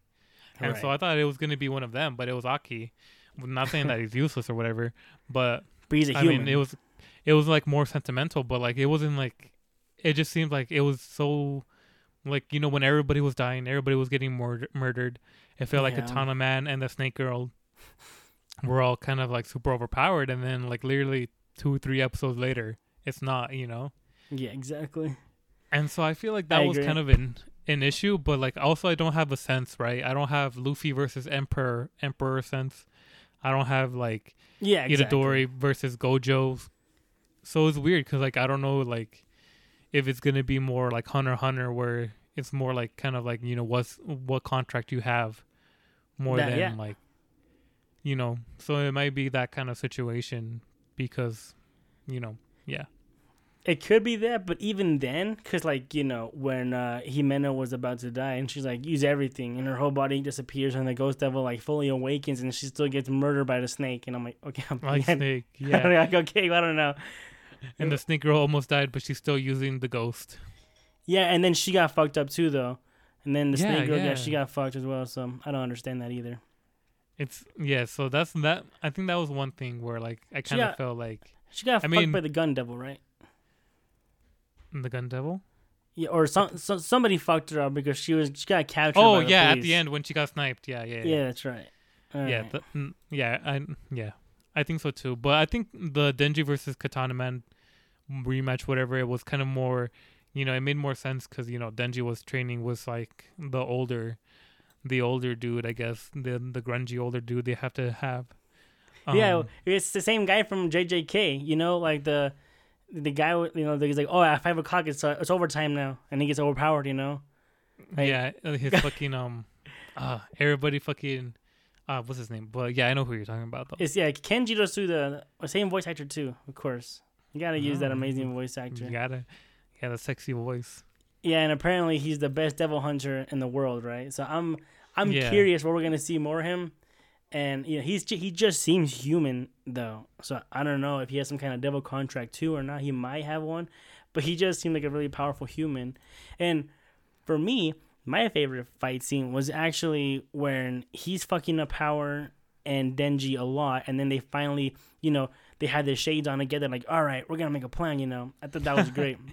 and so I thought it was gonna be one of them, but it was Aki. I'm not saying that he's useless or whatever, but But he's a I human. mean, it was it was like more sentimental, but like it wasn't like it just seemed like it was so like you know when everybody was dying, everybody was getting mur- murdered. It felt like Yeah. Katana Man and the Snake Girl were all kind of like super overpowered, and then like literally two three episodes later, it's not, you know. yeah, exactly. And so I feel like that I was agree. kind of an an issue, but like also I don't have a sense, right? I don't have Luffy versus Emperor Emperor sense. I don't have like Yeah, exactly. Itadori versus Gojo. So it's weird because like I don't know like if it's gonna be more like Hunter Hunter where it's more like kind of like you know what's what contract you have more That- than yeah. like you know so it might be that kind of situation because you know yeah It could be that, but even then, because like you know, when uh, Himeno was about to die, and she's like, use everything, and her whole body disappears, and the ghost devil like fully awakens, and she still gets murdered by the snake, and I'm like, okay, I'm like. Snake yeah like, okay, I don't know. and the Snake Girl almost died but she's still using the ghost Yeah, and then she got fucked up too, though, and then the Yeah, snake girl, yeah. yeah. she got fucked as well. So I don't understand that either. it's yeah so that's that I think that was one thing where like I kind of felt like She got I fucked mean- by the gun devil, right? the Gun Devil Yeah, or some, so, somebody fucked her up because she was she got captured. oh by the yeah at the end when she got sniped yeah yeah Yeah, that's right. yeah Alright. th- mm, yeah I yeah I think so too but I think the Denji versus Katana Man rematch whatever it was kind of more you know it made more sense because you know Denji was training with like the older the older dude I guess the the grungy older dude they have to have yeah, Um, it's the same guy from JJK. You know, like the the guy. You know, he's like, oh, at five o'clock, it's uh, it's overtime now, and he gets overpowered. You know, like- yeah uh, his fucking um uh everybody fucking uh what's his name but yeah I know who you're talking about though it's yeah, Kenjiro Tsuda, the same voice actor too. Of course, you gotta use that Oh. amazing voice actor. you gotta yeah the sexy voice Yeah, and apparently he's the best devil hunter in the world, right? So I'm I'm Yeah. curious where we're gonna see more of him, and you know he's he just seems human though. So I don't know if he has some kind of devil contract too or not. He might have one, but he just seemed like a really powerful human. And for me, my favorite fight scene was actually when he's fucking up Power and Denji a lot, and then they finally, you know, they had their shades on together, like, all right, we're gonna make a plan. You know, I thought that was great.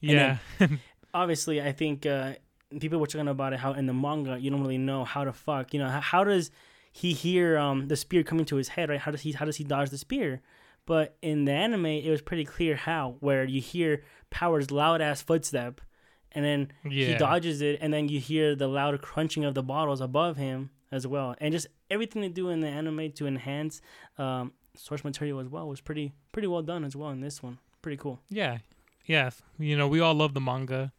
Yeah. obviously I think uh, people were talking about it how in the manga you don't really know how to fuck you know? How, how does he hear um, the spear coming to his head right? How does he how does he dodge the spear? But in the anime it was pretty clear how where you hear Power's loud ass footstep and then he dodges it and then you hear the loud crunching of the bottles above him as well. And just everything they do in the anime to enhance um, source material as well was pretty pretty well done as well in this one pretty cool Yeah, yes. You know, we all love the manga,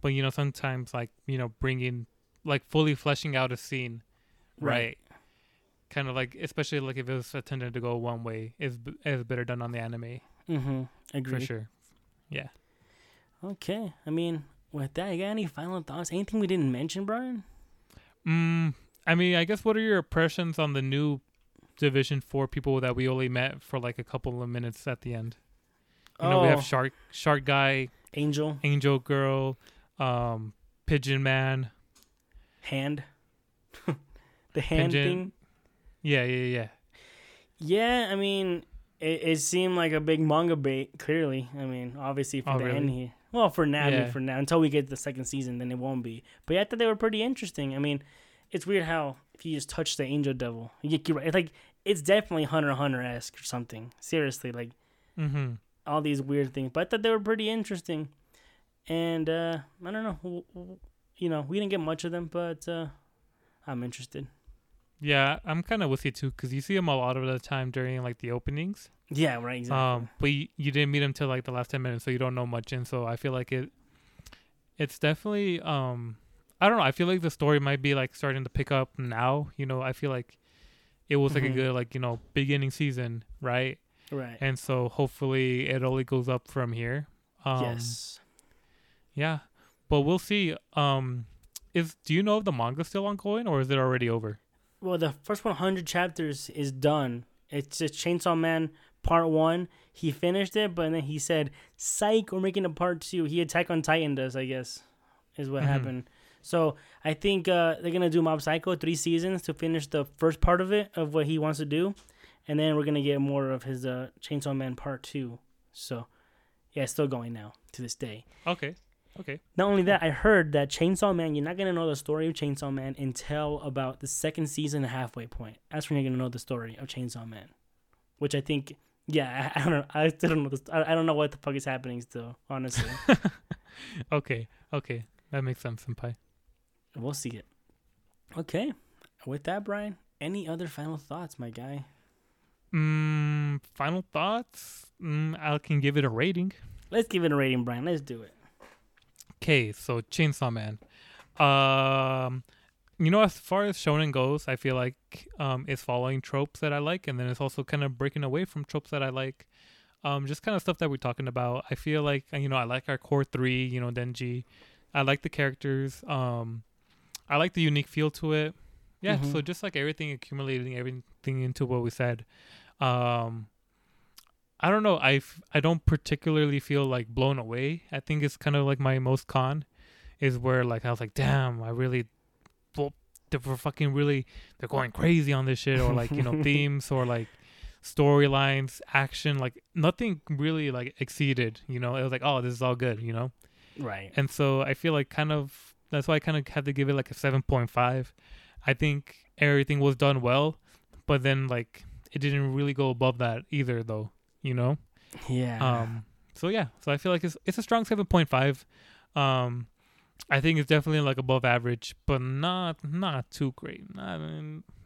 but you know, sometimes like you know, bringing like fully fleshing out a scene, right? Right. Kind of like, especially like if it was intended to go one way, is is better done on the anime mm-hmm agree for sure. Yeah. Okay. I mean, with that, you got any final thoughts? Anything we didn't mention, Brian? Mm, I mean, I guess what are your impressions on the new Division Four people that we only met for like a couple of minutes at the end? You know, we Oh. have Shark Shark Guy, Angel, Angel Girl, um, Pigeon Man. hand. the hand Pigeon. thing. Yeah, yeah, yeah. Yeah, I mean, it, it seemed like a big manga bait, clearly. I mean, obviously for Oh, the really? end here. Well, for now, I mean, Yeah. for now. Until we get the second season, then it won't be. But yeah, I thought they were pretty interesting. I mean, it's weird how if you just touch the angel devil, you get, right. It's like, it's definitely Hunter Hunter esque or something. Seriously, like, Mm-hmm. all these weird things. But I thought they were pretty interesting. And uh, I don't know, you know, we didn't get much of them, but uh, I'm interested. Yeah, I'm kind of with you too, because you see them a lot of the time during like the openings. Yeah, right. Exactly. Um, but you, you didn't meet them till like the last ten minutes, so you don't know much. And so I feel like it, it's definitely um, I don't know. I feel like the story might be like starting to pick up now. You know, I feel like it was like Mhm. a good like you know beginning season, right? right. And so hopefully it only goes up from here. Um, yes. Yeah, but we'll see. Um, is do you know if the manga's still ongoing or is it already over? Well, the first 100 chapters is done. It's just Chainsaw Man Part One. He finished it, but then he said, "Psych, we're making a part two. He Attack on Titan does, I guess, is what Mhm. happened. So I think uh, they're gonna do Mob Psycho three seasons to finish the first part of it of what he wants to do, and then we're gonna get more of his uh, Chainsaw Man Part Two. So yeah, it's still going now to this day. Okay. Okay. Not only that, I heard that Chainsaw Man, you're not gonna know the story of Chainsaw Man until about the second season, halfway point. That's when you're gonna know the story of Chainsaw Man, which I think, yeah, I, I don't know, I still don't know. The, I, I don't know what the fuck is happening still, honestly. Okay. Okay. That makes sense, senpai. We'll see it. Okay, with that, Brian, any other final thoughts, my guy? Mm, final thoughts. Mm, I can give it a rating. Let's give it a rating, Brian. Let's do it. Okay, so Chainsaw Man. Um, you know, as far as shonen goes, I feel like um, it's following tropes that I like, and then it's also kind of breaking away from tropes that I like. Um, just kind of stuff that we're talking about. I feel like you know, I like our core three. You know, Denji. I like the characters. Um, I like the unique feel to it. Yeah, so Mhm. just like everything accumulating everything into what we said. Um, I don't know. I I don't particularly feel like blown away. I think it's kind of like my most con is where like I was like, damn, I really, well, they were fucking really, they're going crazy on this shit, or like you know themes or like storylines, action, like nothing really like exceeded. You know, it was like, oh, this is all good. You know, Right. and so I feel like kind of that's why I kind of had to give it like a seven point five. I think everything was done well, but then like it didn't really go above that either, though. You know. Yeah. Um. So yeah. So I feel like it's it's a strong seven point five. Um, I think it's definitely like above average, but not not too great. Not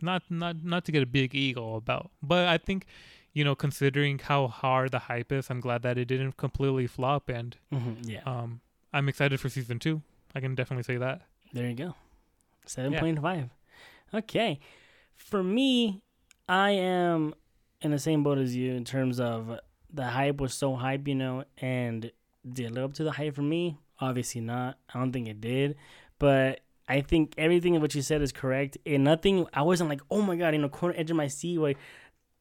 not not not to get a big ego about. But I think, you know, considering how hard the hype is, I'm glad that it didn't completely flop, and Mhm, yeah. um, I'm excited for season two. I can definitely say that. There you go. 7.5. Okay. For me, I am in the same boat as you in terms of the hype was so hype, you know, and did it live up to the hype for me? Obviously not. I don't think it did. But I think everything of what you said is correct. And nothing, I wasn't like, oh my God, you know, corner edge of my seat, like,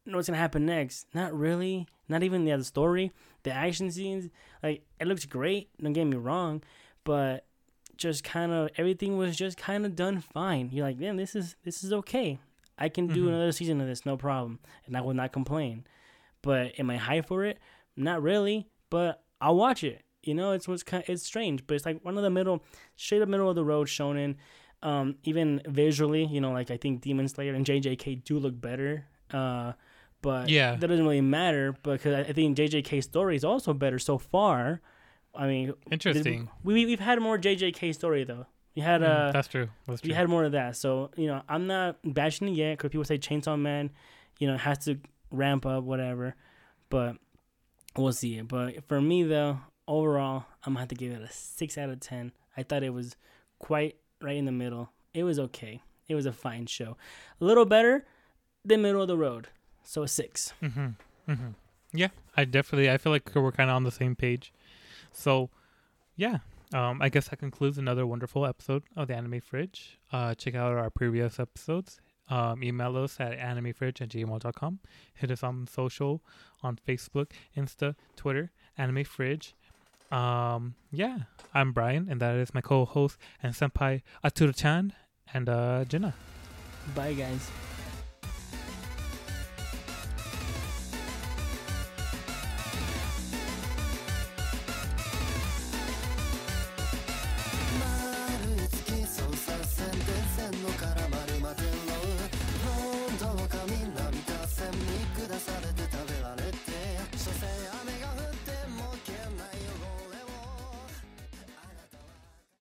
know what's going to happen next. Not really. Not even the other story. The action scenes, like, it looks great. Don't get me wrong. But just kind of everything was just kind of done fine. You're like, man, this is this is okay. I can do Mhm. another season of this, no problem, and I will not complain. But am I high for it? Not really, but I'll watch it. You know, it's what's kind. It's strange, but it's like one of the middle, straight up middle of the road shonen. Um, even visually, you know, like I think Demon Slayer and JJK do look better. Uh, but Yeah. that doesn't really matter because I I think JJK story is also better so far. I mean, Interesting. we we've had more JJK story though. We had Mm, uh, that's true. That's true. we had more of that. So you know, I'm not bashing it yet because people say Chainsaw Man, you know, has to ramp up whatever, but we'll see. But for me though, overall, I'm gonna have to give it a six out of ten. I thought it was quite right in the middle. It was okay. It was a fine show, a little better than middle of the road. So a six. Mm-hmm. Mm-hmm. Yeah, I definitely. I feel like we're kind of on the same page. So, yeah. Um, I guess that concludes another wonderful episode of the Anime Fridge. Uh, check out our previous episodes. Um, email us at animefridge at gmail.com. Hit us on social on Facebook, Insta, Twitter, Anime Fridge. Um, yeah, I'm Brian, and that is my co-host and senpai Aturo-chan and uh, Jenna. Bye guys.